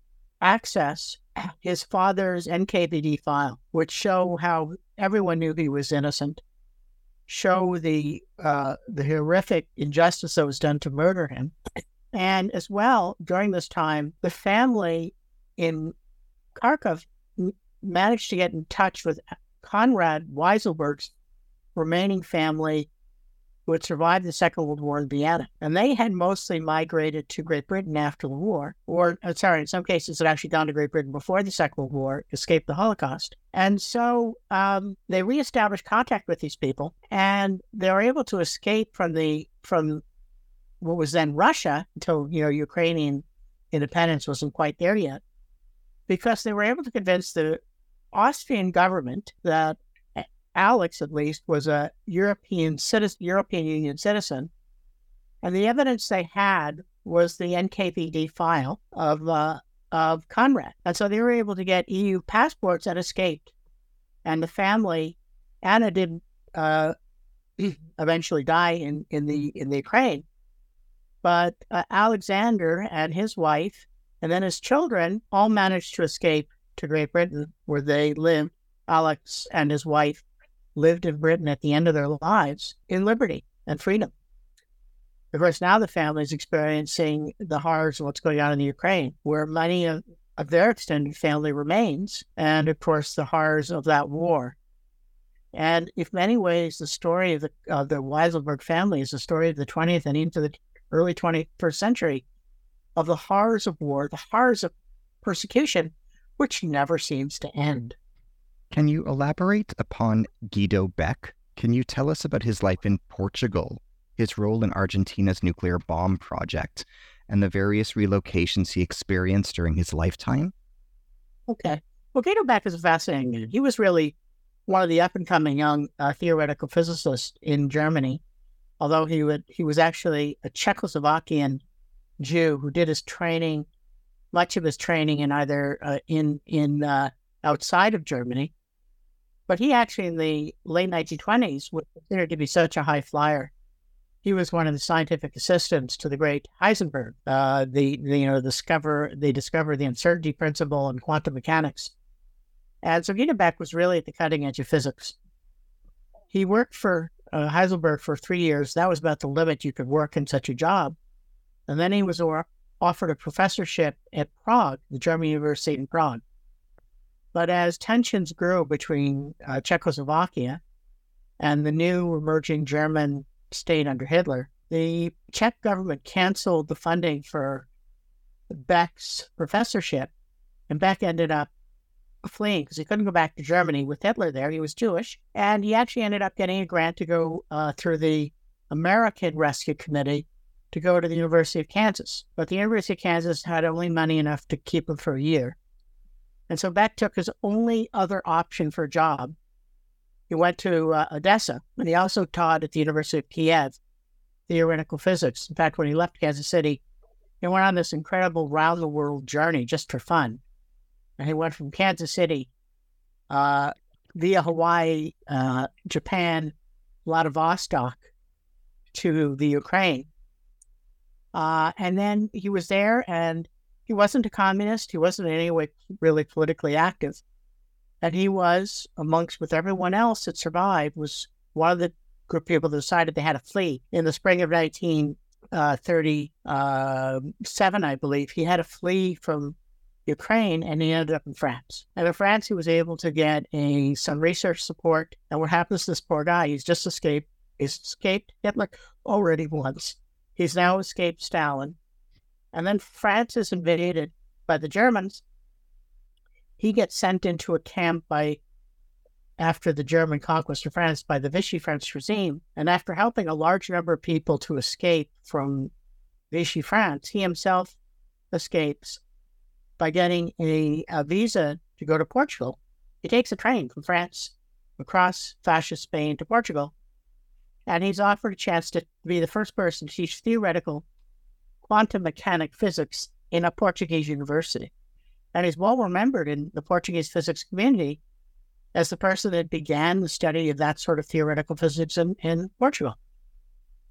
access his father's NKVD file, which show how everyone knew he was innocent, show the uh, the horrific injustice that was done to murder him, and as well during this time, the family in Kharkov managed to get in touch with Konrad Weisselberg's remaining family who had survived the Second World War in Vienna. And they had mostly migrated to Great Britain after the war, or uh, sorry, in some cases had actually gone to Great Britain before the Second World War, escaped the Holocaust. And so um, they reestablished contact with these people, and they were able to escape from the from what was then Russia until you know Ukrainian independence wasn't quite there yet, because they were able to convince the Austrian government that Alex, at least, was a European citizen, European Union citizen, and the evidence they had was the NKVD file of uh, of Konrad, and so they were able to get EU passports and escaped. And the family, Anna did uh, eventually die in, in the in the Ukraine, but uh, Alexander and his wife, and then his children, all managed to escape to Great Britain, where they lived. Alex and his wife lived in Britain at the end of their lives in liberty and freedom. Of course, now the family is experiencing the horrors of what's going on in the Ukraine, where many of, of their extended family remains, and of course, the horrors of that war. And in many ways, the story of the, of the Weisselberg family is the story of the 20th and into the early 21st century of the horrors of war, the horrors of persecution, which never seems to end. Can you elaborate upon Guido Beck? Can you tell us about his life in Portugal, his role in Argentina's nuclear bomb project, and the various relocations he experienced during his lifetime? Okay. Well, Guido Beck is fascinating. He was really one of the up and coming young uh, theoretical physicists in Germany, although he would he was actually a Czechoslovakian Jew who did his training, much of his training in either uh, in in uh, outside of Germany but he actually, in the late 1920s, was considered to be such a high flyer. He was one of the scientific assistants to the great Heisenberg. Uh, the, the, you know discover they discovered the uncertainty principle in quantum mechanics, and so Guido Beck was really at the cutting edge of physics. He worked for uh, Heisenberg for three years. That was about the limit you could work in such a job, and then he was offered a professorship at Prague, the German University in Prague. But as tensions grew between uh, Czechoslovakia and the new emerging German state under Hitler, the Czech government canceled the funding for Beck's professorship, and Beck ended up fleeing because he couldn't go back to Germany with Hitler there. He was Jewish, and he actually ended up getting a grant to go uh, through the American Rescue Committee to go to the University of Kansas. But the University of Kansas had only money enough to keep him for a year. And so Beck took his only other option for a job. He went to uh, Odessa, and he also taught at the University of Kiev theoretical physics. In fact, when he left Kansas City, he went on this incredible round the world journey just for fun. And he went from Kansas City uh, via Hawaii, uh, Japan, Vladivostok to the Ukraine. Uh, and then he was there and he wasn't a communist. He wasn't in any way really politically active. And he was, amongst with everyone else that survived, was one of the group of people that decided they had to flee in the spring of 1937, uh, I believe. He had to flee from Ukraine and he ended up in France. And in France, he was able to get a some research support. And what happens to this poor guy? He's just escaped. He's escaped Hitler already once. He's now escaped Stalin. And then France is invaded by the Germans. He gets sent into a camp by after the German conquest of France by the Vichy French regime, and after helping a large number of people to escape from Vichy France, he himself escapes by getting a, a visa to go to Portugal. He takes a train from France across fascist Spain to Portugal, and he's offered a chance to be the first person to teach theoretical quantum mechanic physics in a Portuguese university. And he's well remembered in the Portuguese physics community as the person that began the study of that sort of theoretical physics in, in Portugal.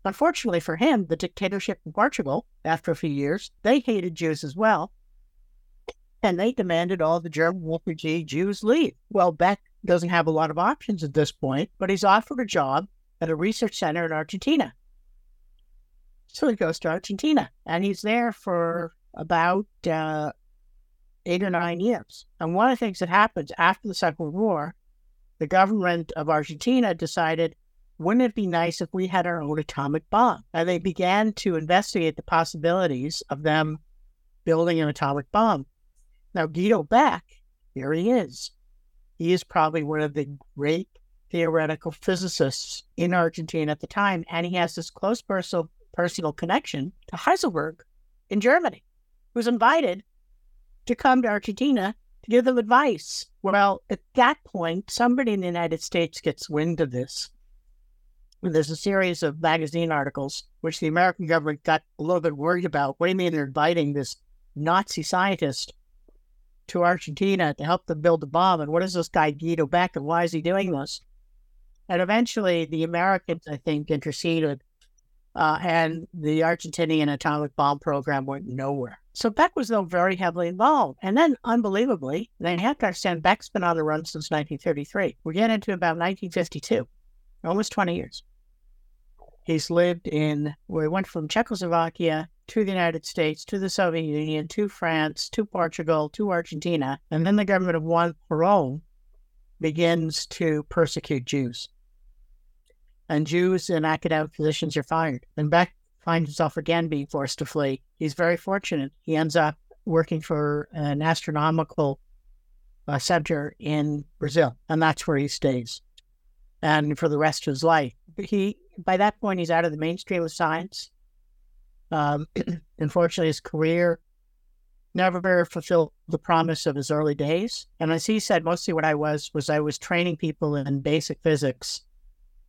Unfortunately for him, the dictatorship in Portugal, after a few years, they hated Jews as well. And they demanded all the German refugee Jews leave. Well, Beck doesn't have a lot of options at this point, but he's offered a job at a research center in Argentina. So he goes to Argentina and he's there for about uh, eight or nine years. And one of the things that happens after the Second World War, the government of Argentina decided, wouldn't it be nice if we had our own atomic bomb? And they began to investigate the possibilities of them building an atomic bomb. Now, Guido Beck, here he is. He is probably one of the great theoretical physicists in Argentina at the time, and he has this close personal, personal connection to Heisenberg in Germany, who's invited to come to Argentina to give them advice. Well, at that point, somebody in the United States gets wind of this. And there's a series of magazine articles which the American government got a little bit worried about. What do you mean they're inviting this Nazi scientist to Argentina to help them build a bomb? And what is this guy Guido Beck and why is he doing this? And eventually the Americans, I think, interceded uh, and the Argentinian atomic bomb program went nowhere. So Beck was, though, very heavily involved. And then, unbelievably, they have to understand Beck's been on the run since 1933. We get into about 1952, almost 20 years. He's lived in, where he went from Czechoslovakia to the United States, to the Soviet Union, to France, to Portugal, to Argentina. And then the government of Juan Perón begins to persecute Jews. And Jews in academic positions are fired. And Beck finds himself again being forced to flee. He's very fortunate. He ends up working for an astronomical uh, center in Brazil, and that's where he stays. And for the rest of his life, he by that point he's out of the mainstream of science. Um, unfortunately, his career never very fulfilled the promise of his early days. And as he said, mostly what I was was I was training people in basic physics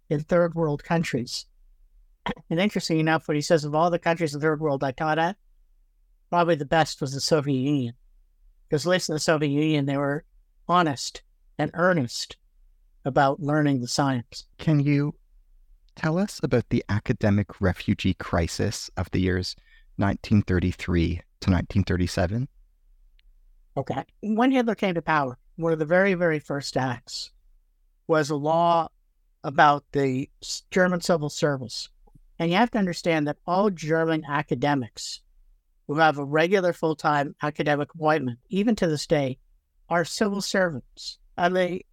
in third world countries and interesting enough, what he says of all the countries in the third world I taught at, probably the best was the Soviet Union. Because at least in the Soviet Union, they were honest and earnest about learning the science. Can you tell us about the academic refugee crisis of the years 1933 to 1937? Okay. When Hitler came to power, one of the very, very first acts was a law about the German civil service and you have to understand that all German academics who have a regular full time academic appointment, even to this day, are civil servants. And the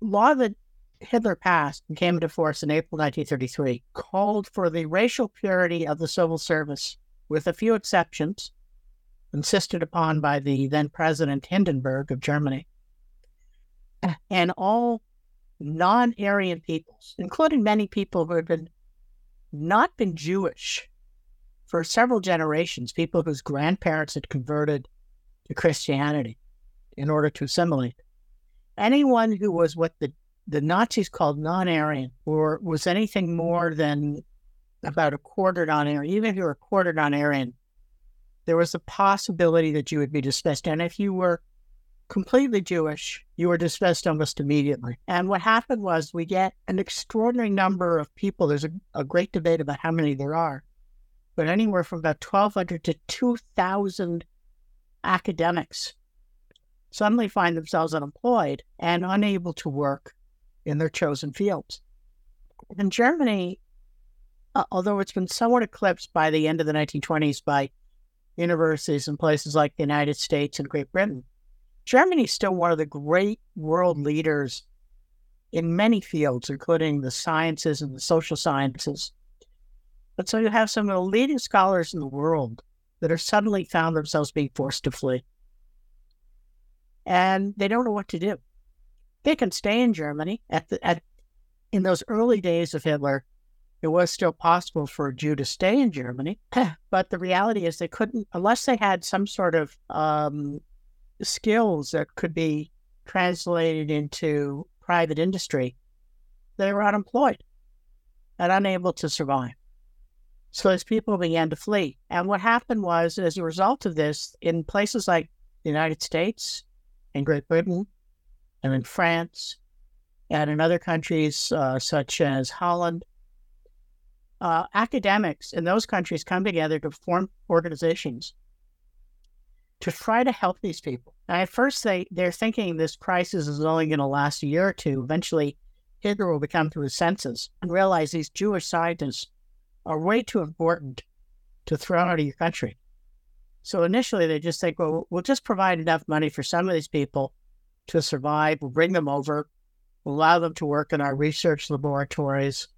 law that Hitler passed and came into force in April 1933 called for the racial purity of the civil service, with a few exceptions, insisted upon by the then President Hindenburg of Germany. And all non Aryan peoples, including many people who had been not been Jewish for several generations, people whose grandparents had converted to Christianity in order to assimilate. Anyone who was what the, the Nazis called non Aryan or was anything more than about a quarter non Aryan, even if you were a quarter non Aryan, there was a possibility that you would be dismissed. And if you were completely Jewish, you were dismissed almost immediately. And what happened was we get an extraordinary number of people. There's a, a great debate about how many there are, but anywhere from about 1,200 to 2,000 academics suddenly find themselves unemployed and unable to work in their chosen fields. In Germany, uh, although it's been somewhat eclipsed by the end of the 1920s by universities in places like the United States and Great Britain, Germany is still one of the great world leaders in many fields, including the sciences and the social sciences. But so you have some of the leading scholars in the world that are suddenly found themselves being forced to flee. And they don't know what to do. they can stay in Germany. At the at in those early days of Hitler, it was still possible for a Jew to stay in Germany, but the reality is they couldn't unless they had some sort of um, skills that could be translated into private industry. They were unemployed and unable to survive. So as people began to flee, and what happened was, as a result of this, in places like the United States, and Great Britain, and in France, and in other countries uh, such as Holland, uh, academics in those countries come together to form organizations to try to help these people. And at first, they, they're thinking this crisis is only going to last a year or two. Eventually, Hitler will become to his senses and realize these Jewish scientists are way too important to throw out of your country. So initially, they just think, well, we'll just provide enough money for some of these people to survive. We'll bring them over, we'll allow them to work in our research laboratories.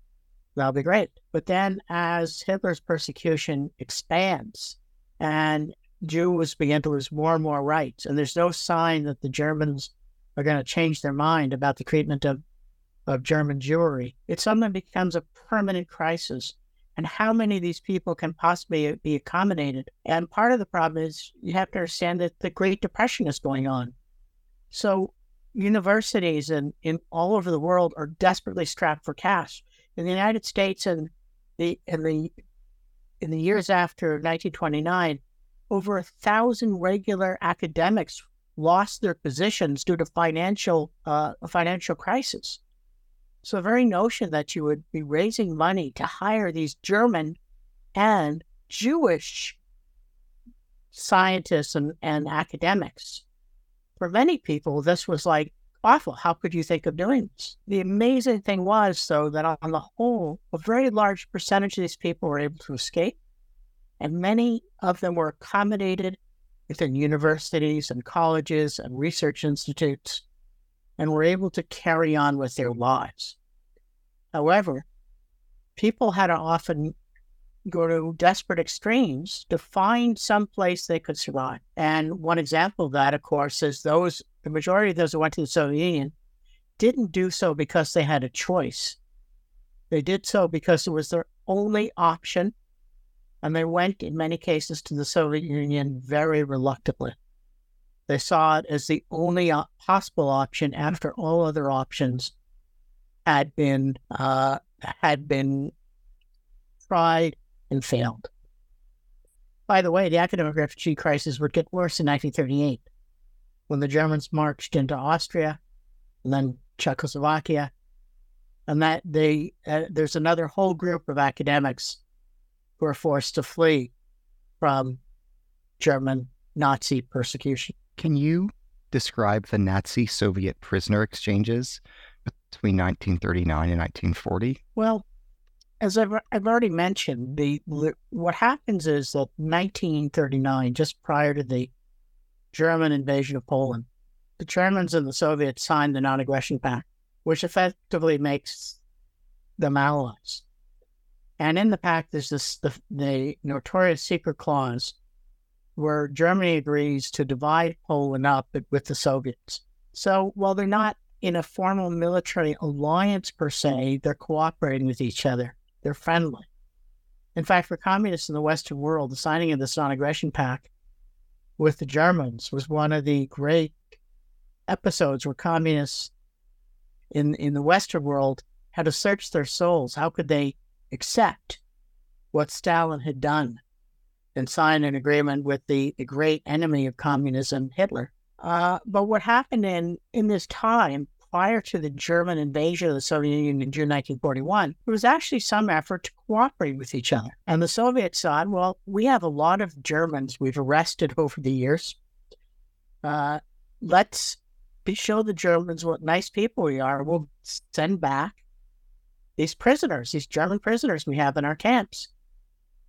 That'll be great. But then, as Hitler's persecution expands and Jews begin to lose more and more rights, and there's no sign that the Germans are going to change their mind about the treatment of, of German Jewry, it suddenly becomes a permanent crisis and how many of these people can possibly be accommodated. And part of the problem is you have to understand that the Great Depression is going on. So universities and in all over the world are desperately strapped for cash. In the United States and the in the in the years after 1929, over a thousand regular academics lost their positions due to financial uh, financial crisis. So the very notion that you would be raising money to hire these German and Jewish scientists and, and academics, for many people, this was like awful. How could you think of doing this? The amazing thing was, though, that on the whole, a very large percentage of these people were able to escape, and many of them were accommodated within universities and colleges and research institutes and were able to carry on with their lives. However, people had to often go to desperate extremes to find some place they could survive. And one example of that, of course, is those the majority of those who went to the Soviet Union didn't do so because they had a choice. They did so because it was their only option. And they went, in many cases, to the Soviet Union very reluctantly. They saw it as the only possible option after all other options had been uh, had been tried and failed. By the way, the academic refugee crisis would get worse in 1938 when the Germans marched into Austria and then Czechoslovakia, and that they uh, there's another whole group of academics who are forced to flee from German Nazi persecution. Can you describe the Nazi Soviet prisoner exchanges between 1939 and 1940? Well, as I've, I've already mentioned, the what happens is that 1939, just prior to the German invasion of Poland, the Germans and the Soviets signed the Non-Aggression Pact, which effectively makes them allies. And in the pact, there's this the, the notorious secret clause where Germany agrees to divide Poland up with the Soviets. So while they're not in a formal military alliance per se, they're cooperating with each other. They're friendly. In fact, for communists in the Western world, the signing of this non aggression pact with the Germans was one of the great episodes where communists in, in the Western world had to search their souls. How could they accept what Stalin had done and sign an agreement with the, the great enemy of communism, Hitler? Uh, but what happened in, in this time prior to the German invasion of the Soviet Union in June 1941, there was actually some effort to cooperate with each other. And the Soviets said, well, we have a lot of Germans we've arrested over the years. Uh, let's show the Germans what nice people we are. We'll send back these prisoners, these German prisoners we have in our camps.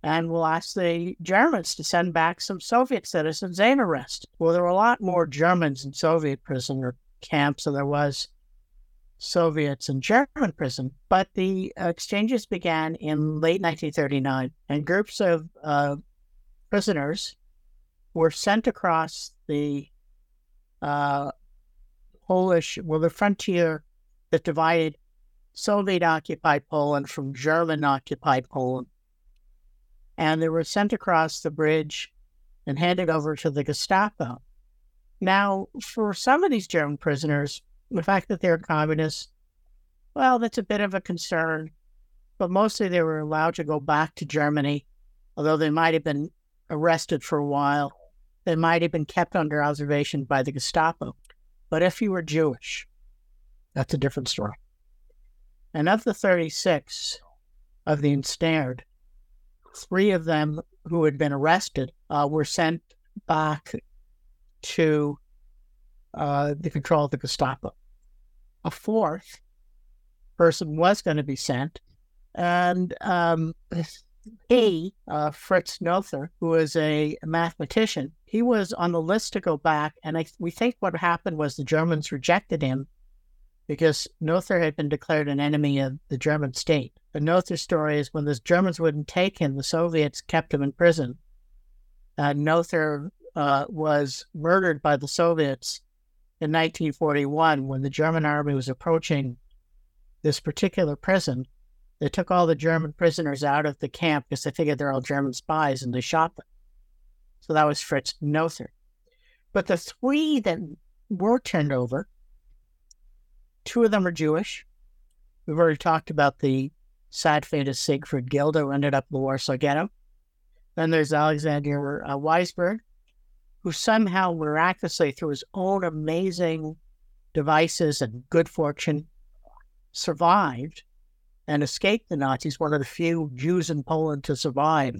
And we'll ask the Germans to send back some Soviet citizens they've arrested. Well, there were a lot more Germans in Soviet prisoner camps than there was Soviets in German prison. But the exchanges began in late 1939, and groups of uh, prisoners were sent across the uh, Polish, well, the frontier that divided Soviet occupied Poland from German occupied Poland. And they were sent across the bridge and handed over to the Gestapo. Now, for some of these German prisoners, the fact that they're communists, well, that's a bit of a concern. But mostly they were allowed to go back to Germany, although they might have been arrested for a while. They might have been kept under observation by the Gestapo. But if you were Jewish, that's a different story. And of the 36 of the ensnared, three of them who had been arrested uh, were sent back to uh, the control of the Gestapo. A fourth person was going to be sent, and um, he, uh, Fritz Noether, who was a mathematician, he was on the list to go back. And I, we think what happened was the Germans rejected him because Noether had been declared an enemy of the German state. The Noether story is when the Germans wouldn't take him, the Soviets kept him in prison. Uh, Noether uh, was murdered by the Soviets in 1941 when the German army was approaching this particular prison. They took all the German prisoners out of the camp because they figured they're all German spies and they shot them. So that was Fritz Noether. But the three that were turned over, two of them are Jewish. We've already talked about the sad fate of Siegfried Gilda, who ended up in the Warsaw Ghetto. Then there's Alexander uh, Weissberg, who somehow miraculously, through his own amazing devices and good fortune, survived and escaped the Nazis, one of the few Jews in Poland to survive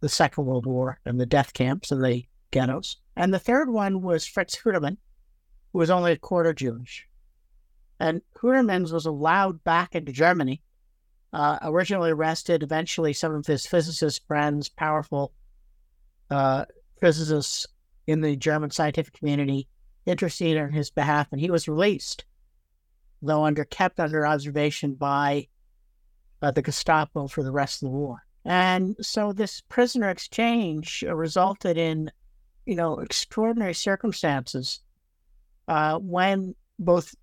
the Second World War and the death camps and the ghettos. And the third one was Fritz Houtermans, who was only a quarter Jewish. And Houtermans was allowed back into Germany, uh, originally arrested, eventually some of his physicist friends, powerful uh, physicists in the German scientific community, interceded on his behalf, and he was released, though under kept under observation by uh, the Gestapo for the rest of the war. And so this prisoner exchange resulted in, you know, extraordinary circumstances uh, when both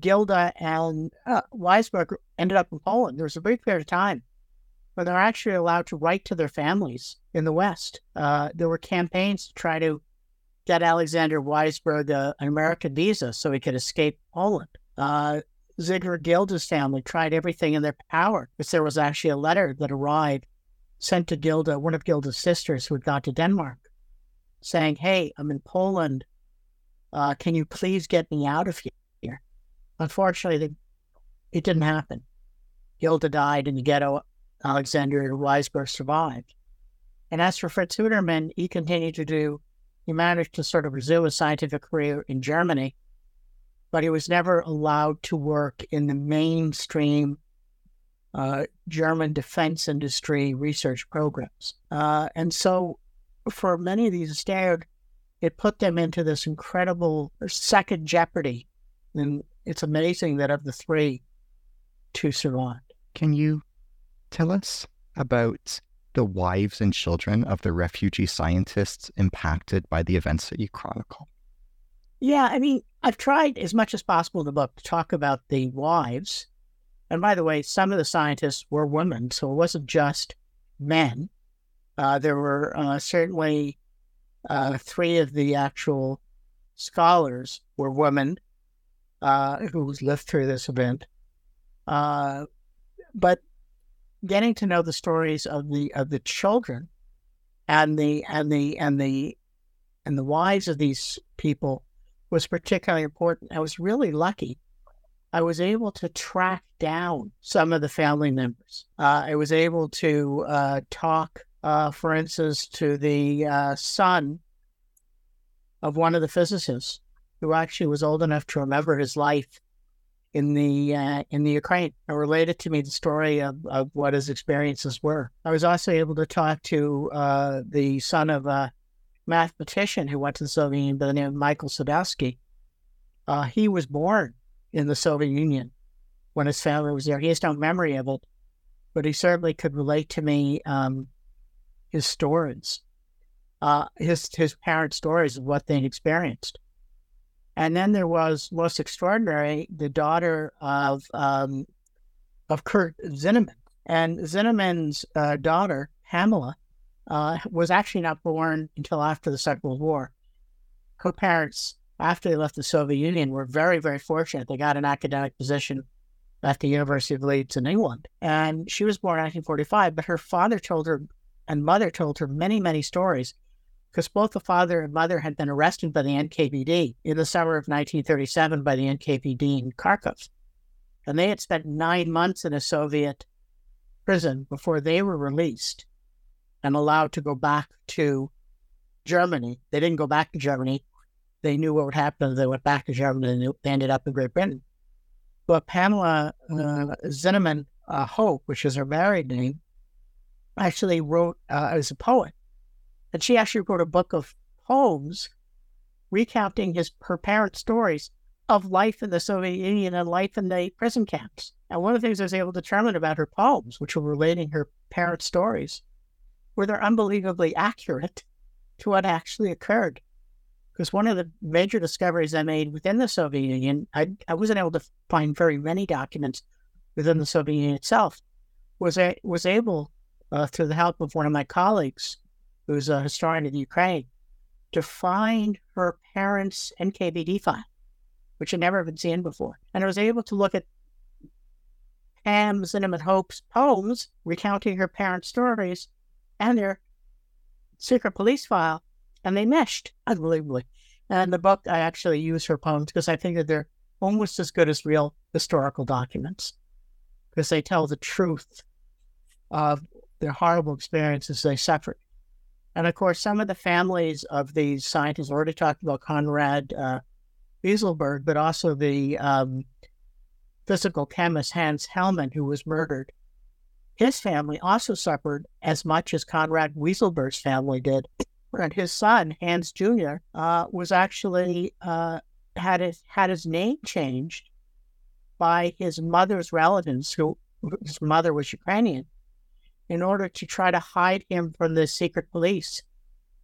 Gilda and uh, Weissberg ended up in Poland. There was a brief period of time when they were actually allowed to write to their families in the West. Uh, there were campaigns to try to get Alexander Weissberg an American visa so he could escape Poland. Uh, Ziegler Gilda's family tried everything in their power because there was actually a letter that arrived sent to Gilda, one of Gilda's sisters who had gone to Denmark, saying, Hey, I'm in Poland. Uh, can you please get me out of here? Unfortunately, it didn't happen. Gilda died in the ghetto. Alexander Weissberg survived. And as for Fritz Houtermans, he continued to do, he managed to sort of resume a scientific career in Germany but he was never allowed to work in the mainstream uh, German defense industry research programs. Uh, and so for many of these stared, it put them into this incredible second jeopardy. And it's amazing that of the three, two survived. Can you tell us about the wives and children of the refugee scientists impacted by the events that you chronicle? Yeah, I mean, I've tried as much as possible in the book to talk about the wives. And by the way, some of the scientists were women, so it wasn't just men. Uh, there were uh, certainly uh, three of the actual scholars were women uh, who lived through this event. Uh, but getting to know the stories of the of the children and the and the and the and the wives of these people was particularly important. I was really lucky. I was able to track down some of the family members. Uh, I was able to uh, talk, uh, for instance, to the uh, son of one of the physicists who actually was old enough to remember his life in the uh, in the Ukraine and related to me the story of, of what his experiences were. I was also able to talk to uh, the son of a mathematician who went to the Soviet Union by the name of Michael Sadowski. Uh, he was born in the Soviet Union when his family was there. He has no memory of it, but he certainly could relate to me um, his stories, uh, his his parents' stories of what they experienced. And then there was most extraordinary, the daughter of um, of Kurt Zinnemann. And Zinnemann's uh, daughter, Pamela, uh, was actually not born until after the Second World War. Her parents, after they left the Soviet Union, were very, very fortunate. They got an academic position at the University of Leeds in England. And she was born in 1945, but her father told her and mother told her many, many stories because both the father and mother had been arrested by the NKVD in the summer of 1937 by the NKVD in Kharkov. And they had spent nine months in a Soviet prison before they were released and allowed to go back to Germany. They didn't go back to Germany. They knew what would happen. They went back to Germany and they ended up in Great Britain. But Pamela uh, Zinnemann uh, Hope, which is her married name, actually wrote uh, as a poet. And she actually wrote a book of poems recounting his her parents' stories of life in the Soviet Union and life in the prison camps. And one of the things I was able to determine about her poems, which were relating her parents' stories, were they're unbelievably accurate to what actually occurred. Because one of the major discoveries I made within the Soviet Union, I, I wasn't able to find very many documents within the Soviet Union itself, was I was able, uh, through the help of one of my colleagues, who's a historian of the Ukraine, to find her parents' NKVD file which had never been seen before. And I was able to look at Pam Zinnemann Hope's poems recounting her parents' stories and their secret police file, and they meshed unbelievably. And the book, I actually use her poems because I think that they're almost as good as real historical documents because they tell the truth of their horrible experiences they suffered. And of course, some of the families of these scientists already talked about Konrad uh, Weisselberg, but also the um, physical chemist Hans Hellmann, who was murdered. His family also suffered as much as Konrad Weisselberg's family did. And his son, Hans Jr., uh, was actually uh, had his, had his name changed by his mother's relatives, who his mother was Ukrainian, in order to try to hide him from the secret police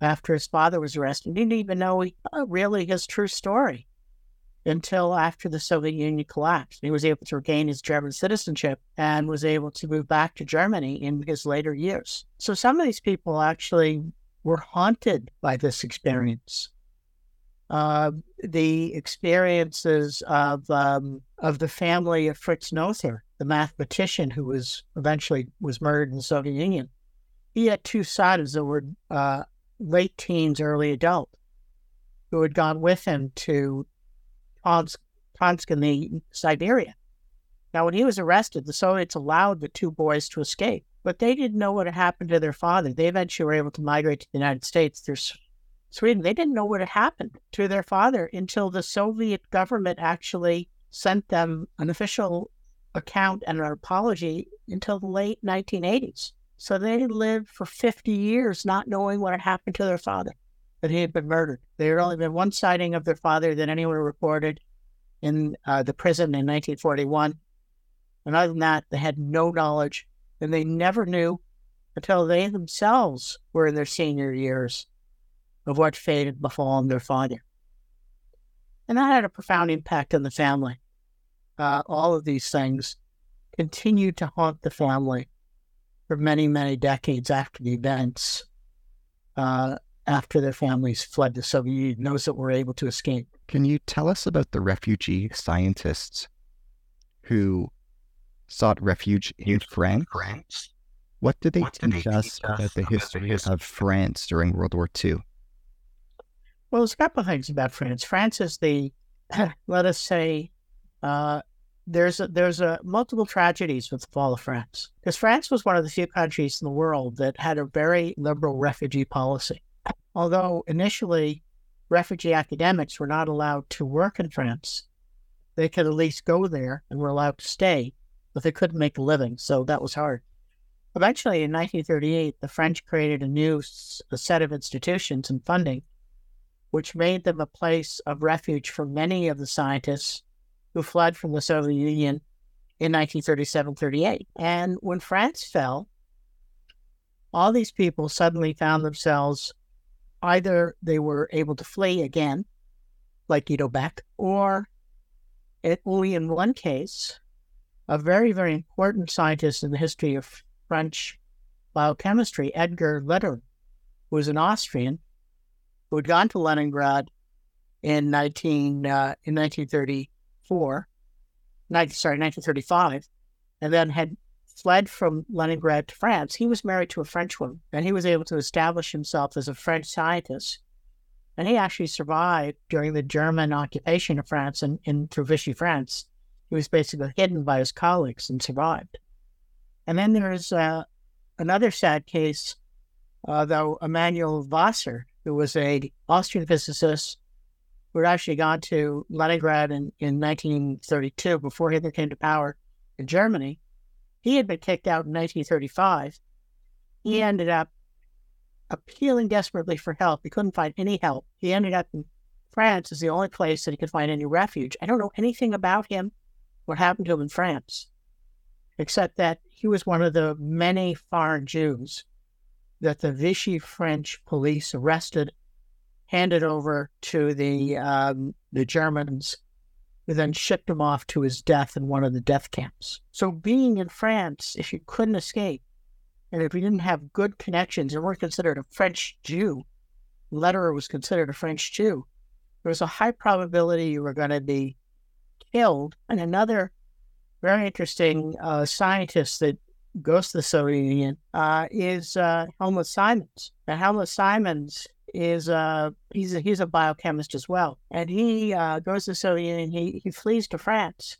after his father was arrested. He didn't even know he, uh, really his true story until after the Soviet Union collapsed. He was able to regain his German citizenship and was able to move back to Germany in his later years. So some of these people actually were haunted by this experience. Uh, the experiences of um, of the family of Fritz Noether, the mathematician who was eventually was murdered in the Soviet Union. He had two sons that were uh, late teens, early adult, who had gone with him to Tomsk Tomsk in the Siberia. Now, when he was arrested, the Soviets allowed the two boys to escape, but they didn't know what had happened to their father. They eventually were able to migrate to the United States through Sweden. They didn't know what had happened to their father until the Soviet government actually sent them an official account and an apology until the late 1980s. So they lived for 50 years not knowing what had happened to their father that he had been murdered. There had only been one sighting of their father that anyone reported in uh, the prison in 1941. And other than that, they had no knowledge, and they never knew until they themselves were in their senior years of what fate had befallen their father. And that had a profound impact on the family. Uh, all of these things continued to haunt the family for many, many decades after the events. Uh, after their families fled the Soviet Union, those that were able to escape. Can you tell us about the refugee scientists who sought refuge in France? France. What did they what teach did they us about the history of France during World War II? Well, there's a couple of things about France. France is the, let us say, uh, there's a, there's a multiple tragedies with the fall of France because France was one of the few countries in the world that had a very liberal refugee policy although initially refugee academics were not allowed to work in France, they could at least go there and were allowed to stay, but they couldn't make a living, so that was hard. Eventually, in 1938, the French created a new a set of institutions and funding, which made them a place of refuge for many of the scientists who fled from the Soviet Union in 1937 38. And when France fell, all these people suddenly found themselves either they were able to flee again like Guido Beck, or it, only in one case, a very, very important scientist in the history of French biochemistry, Edgar Lederer, who was an Austrian who had gone to Leningrad in 19 uh, in 1934, 19, sorry 1935, and then had fled from Leningrad to France. He was married to a French woman, and he was able to establish himself as a French scientist. And he actually survived during the German occupation of France and in through Vichy France. He was basically hidden by his colleagues and survived. And then there's uh, another sad case, uh, though Emmanuel Wasser, who was a Austrian physicist who had actually gone to Leningrad in, in 1932 before Hitler came to power in Germany. He had been kicked out in 1935. He hmm. ended up appealing desperately for help. He couldn't find any help. He ended up in France as the only place that he could find any refuge. I don't know anything about him, what happened to him in France, except that he was one of the many foreign Jews that the Vichy French police arrested, handed over to the um, the Germans, who then shipped him off to his death in one of the death camps. So being in France, if you couldn't escape, and if you didn't have good connections and weren't considered a French Jew, Lederer was considered a French Jew, there was a high probability you were going to be killed. And another very interesting uh, scientist that goes to the Soviet Union uh, is uh, Helmut Simons. And Helmut Simons is uh, he's a, he's a biochemist as well, and he uh, goes to the Soviet Union. He he flees to France,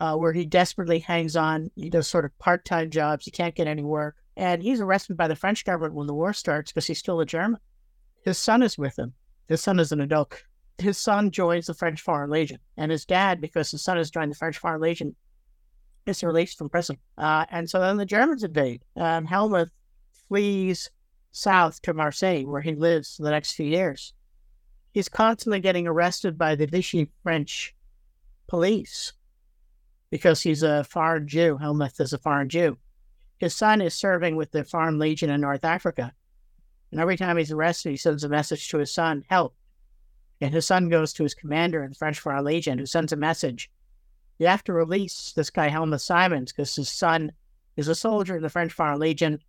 uh, where he desperately hangs on. He does sort of part time jobs. He can't get any work, and he's arrested by the French government when the war starts because he's still a German. His son is with him. His son is an adult. His son joins the French Foreign Legion, and his dad, because his son has joined the French Foreign Legion, is released from prison. Uh, and so then the Germans invade. and Helmut flees south to Marseille, where he lives for the next few years. He's constantly getting arrested by the Vichy French police because he's a foreign Jew. Helmut is a foreign Jew. His son is serving with the Foreign Legion in North Africa. And every time he's arrested, he sends a message to his son, help. And his son goes to his commander in the French Foreign Legion, who sends a message. You have to release this guy, Helmut Simons, because his son is a soldier in the French Foreign Legion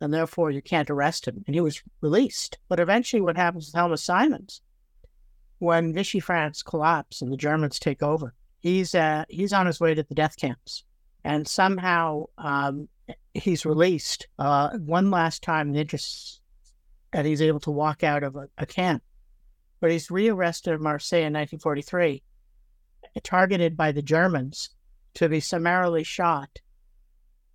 and therefore you can't arrest him. And he was released. But eventually, what happens with Helmut Simons, when Vichy France collapses and the Germans take over, he's uh, he's on his way to the death camps, and somehow um, he's released uh, one last time the interest, and he's able to walk out of a, a camp. But he's rearrested in Marseille in 1943, targeted by the Germans to be summarily shot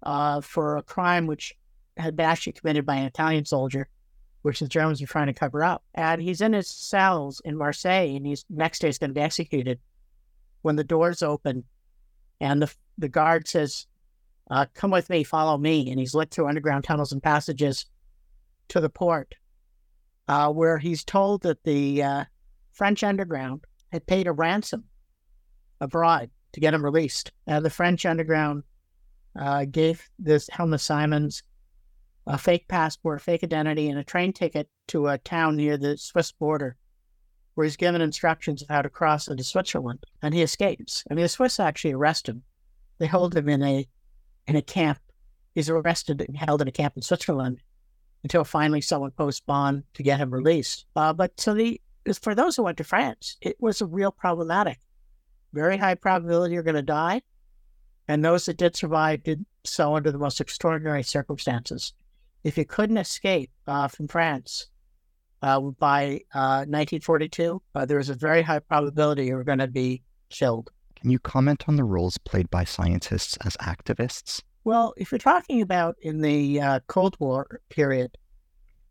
uh, for a crime which had been actually committed by an Italian soldier, which the Germans were trying to cover up. And he's in his cells in Marseille, and he's next day he's going to be executed. When the doors open, and the the guard says, uh, "Come with me, follow me," and he's led through underground tunnels and passages to the port, uh, where he's told that the uh, French underground had paid a ransom, a bribe, to get him released. the French underground uh, gave this Helmut Simons a fake passport, fake identity, and a train ticket to a town near the Swiss border, where he's given instructions of how to cross into Switzerland, and he escapes. I mean, the Swiss actually arrest him. They hold him in a in a camp. He's arrested and held in a camp in Switzerland until finally someone posts bond to get him released. Uh, but so the for those who went to France, it was a real problematic. Very high probability you're going to die, and those that did survive did so under the most extraordinary circumstances if you couldn't escape uh, from France uh, by 1942, uh, uh, there was a very high probability you were going to be killed. Can you comment on the roles played by scientists as activists? Well, if you're talking about in the uh, Cold War period,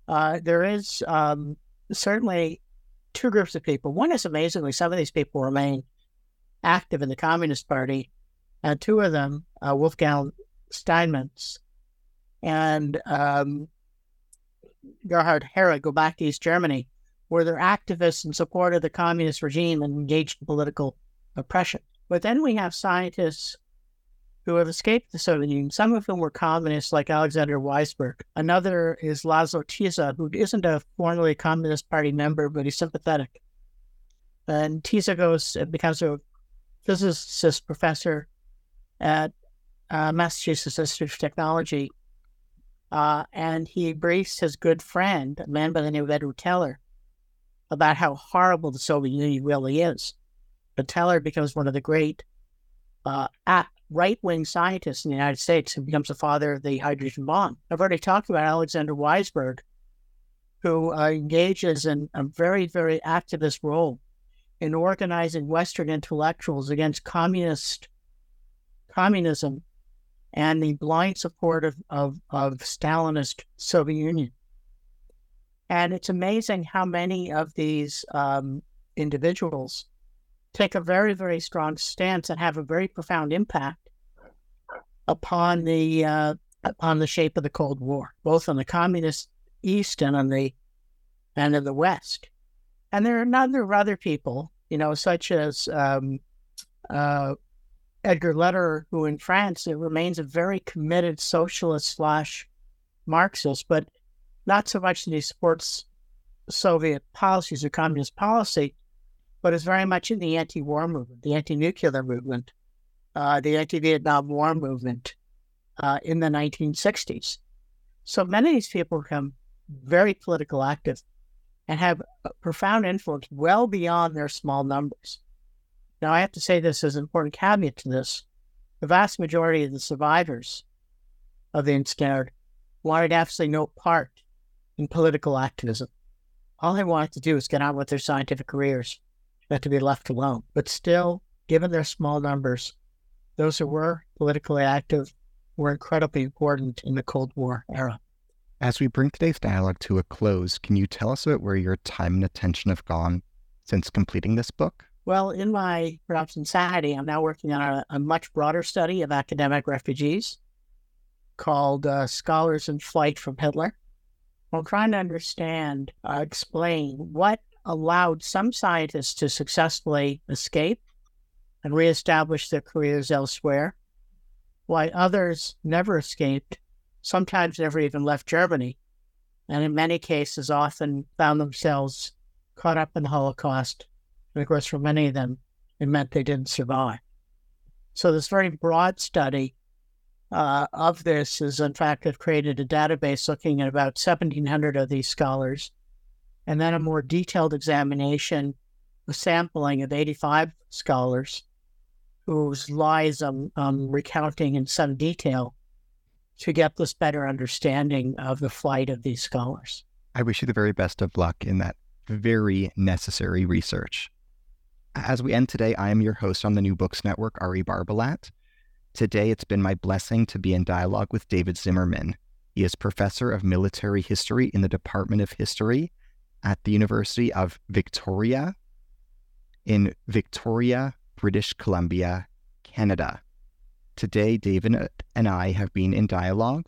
there is um, certainly two groups of people. One is amazingly, some of these people remain active in the Communist Party, and two of them, Wolfgang Steinitz and um, Gerhard Harig go back to East Germany, where they're activists in support of the communist regime and engaged in political oppression. But then we have scientists who have escaped the Soviet Union, some of whom were communists like Alexander Weissberg. Another is Laszlo Tisza, who isn't a formally Communist Party member, but he's sympathetic. And Tisza goes becomes a physicist professor at uh, Massachusetts Institute of Technology. Uh, and he briefs his good friend, a man by the name of Edward Teller, about how horrible the Soviet Union really is. But Teller becomes one of the great uh, right wing scientists in the United States who becomes the father of the hydrogen bomb. I've already talked about Alexander Weissberg, who uh, engages in a very, very activist role in organizing Western intellectuals against communist communism and the blind support of, of, of Stalinist Soviet Union. And it's amazing how many of these um, individuals take a very, very strong stance and have a very profound impact upon the uh, upon the shape of the Cold War, both on the communist East and on the and in the West. And there are a number of other people, you know, such as um, uh, Edgar Lederer, who in France it remains a very committed socialist slash Marxist, but not so much that he supports Soviet policies or communist policy, but is very much in the anti-war movement, the anti-nuclear movement, uh, the anti-Vietnam War movement uh, in the 1960s. So many of these people become very political active and have a profound influence well beyond their small numbers. Now, I have to say this as an important caveat to this. The vast majority of the survivors of the ensnared wanted absolutely no part in political activism. All they wanted to do was get on with their scientific careers, had to be left alone. But still, given their small numbers, those who were politically active were incredibly important in the Cold War era. As we bring today's dialogue to a close, can you tell us about where your time and attention have gone since completing this book? Well, in my perhaps insanity, I'm now working on a, a much broader study of academic refugees called uh, Scholars in Flight from Hitler. I'm trying to understand, uh, explain what allowed some scientists to successfully escape and reestablish their careers elsewhere, while others never escaped, sometimes never even left Germany, and in many cases often found themselves caught up in the Holocaust and of course, for many of them, it meant they didn't survive. So, this very broad study uh, of this is, in fact, I've created a database looking at about 1,700 of these scholars, and then a more detailed examination, a sampling of 85 scholars whose lives I'm, I'm recounting in some detail to get this better understanding of the flight of these scholars. I wish you the very best of luck in that very necessary research. As we end today, I am your host on the New Books Network, Ari Barbalat. Today, it's been my blessing to be in dialogue with David Zimmerman. He is professor of military history in the Department of History at the University of Victoria in Victoria, British Columbia, Canada. Today, David and I have been in dialogue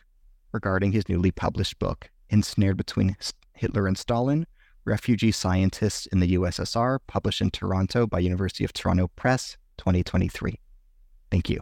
regarding his newly published book, Ensnared Between Hitler and Stalin Refugee Scientists in the USSR, published in Toronto by University of Toronto Press, 2023. Thank you.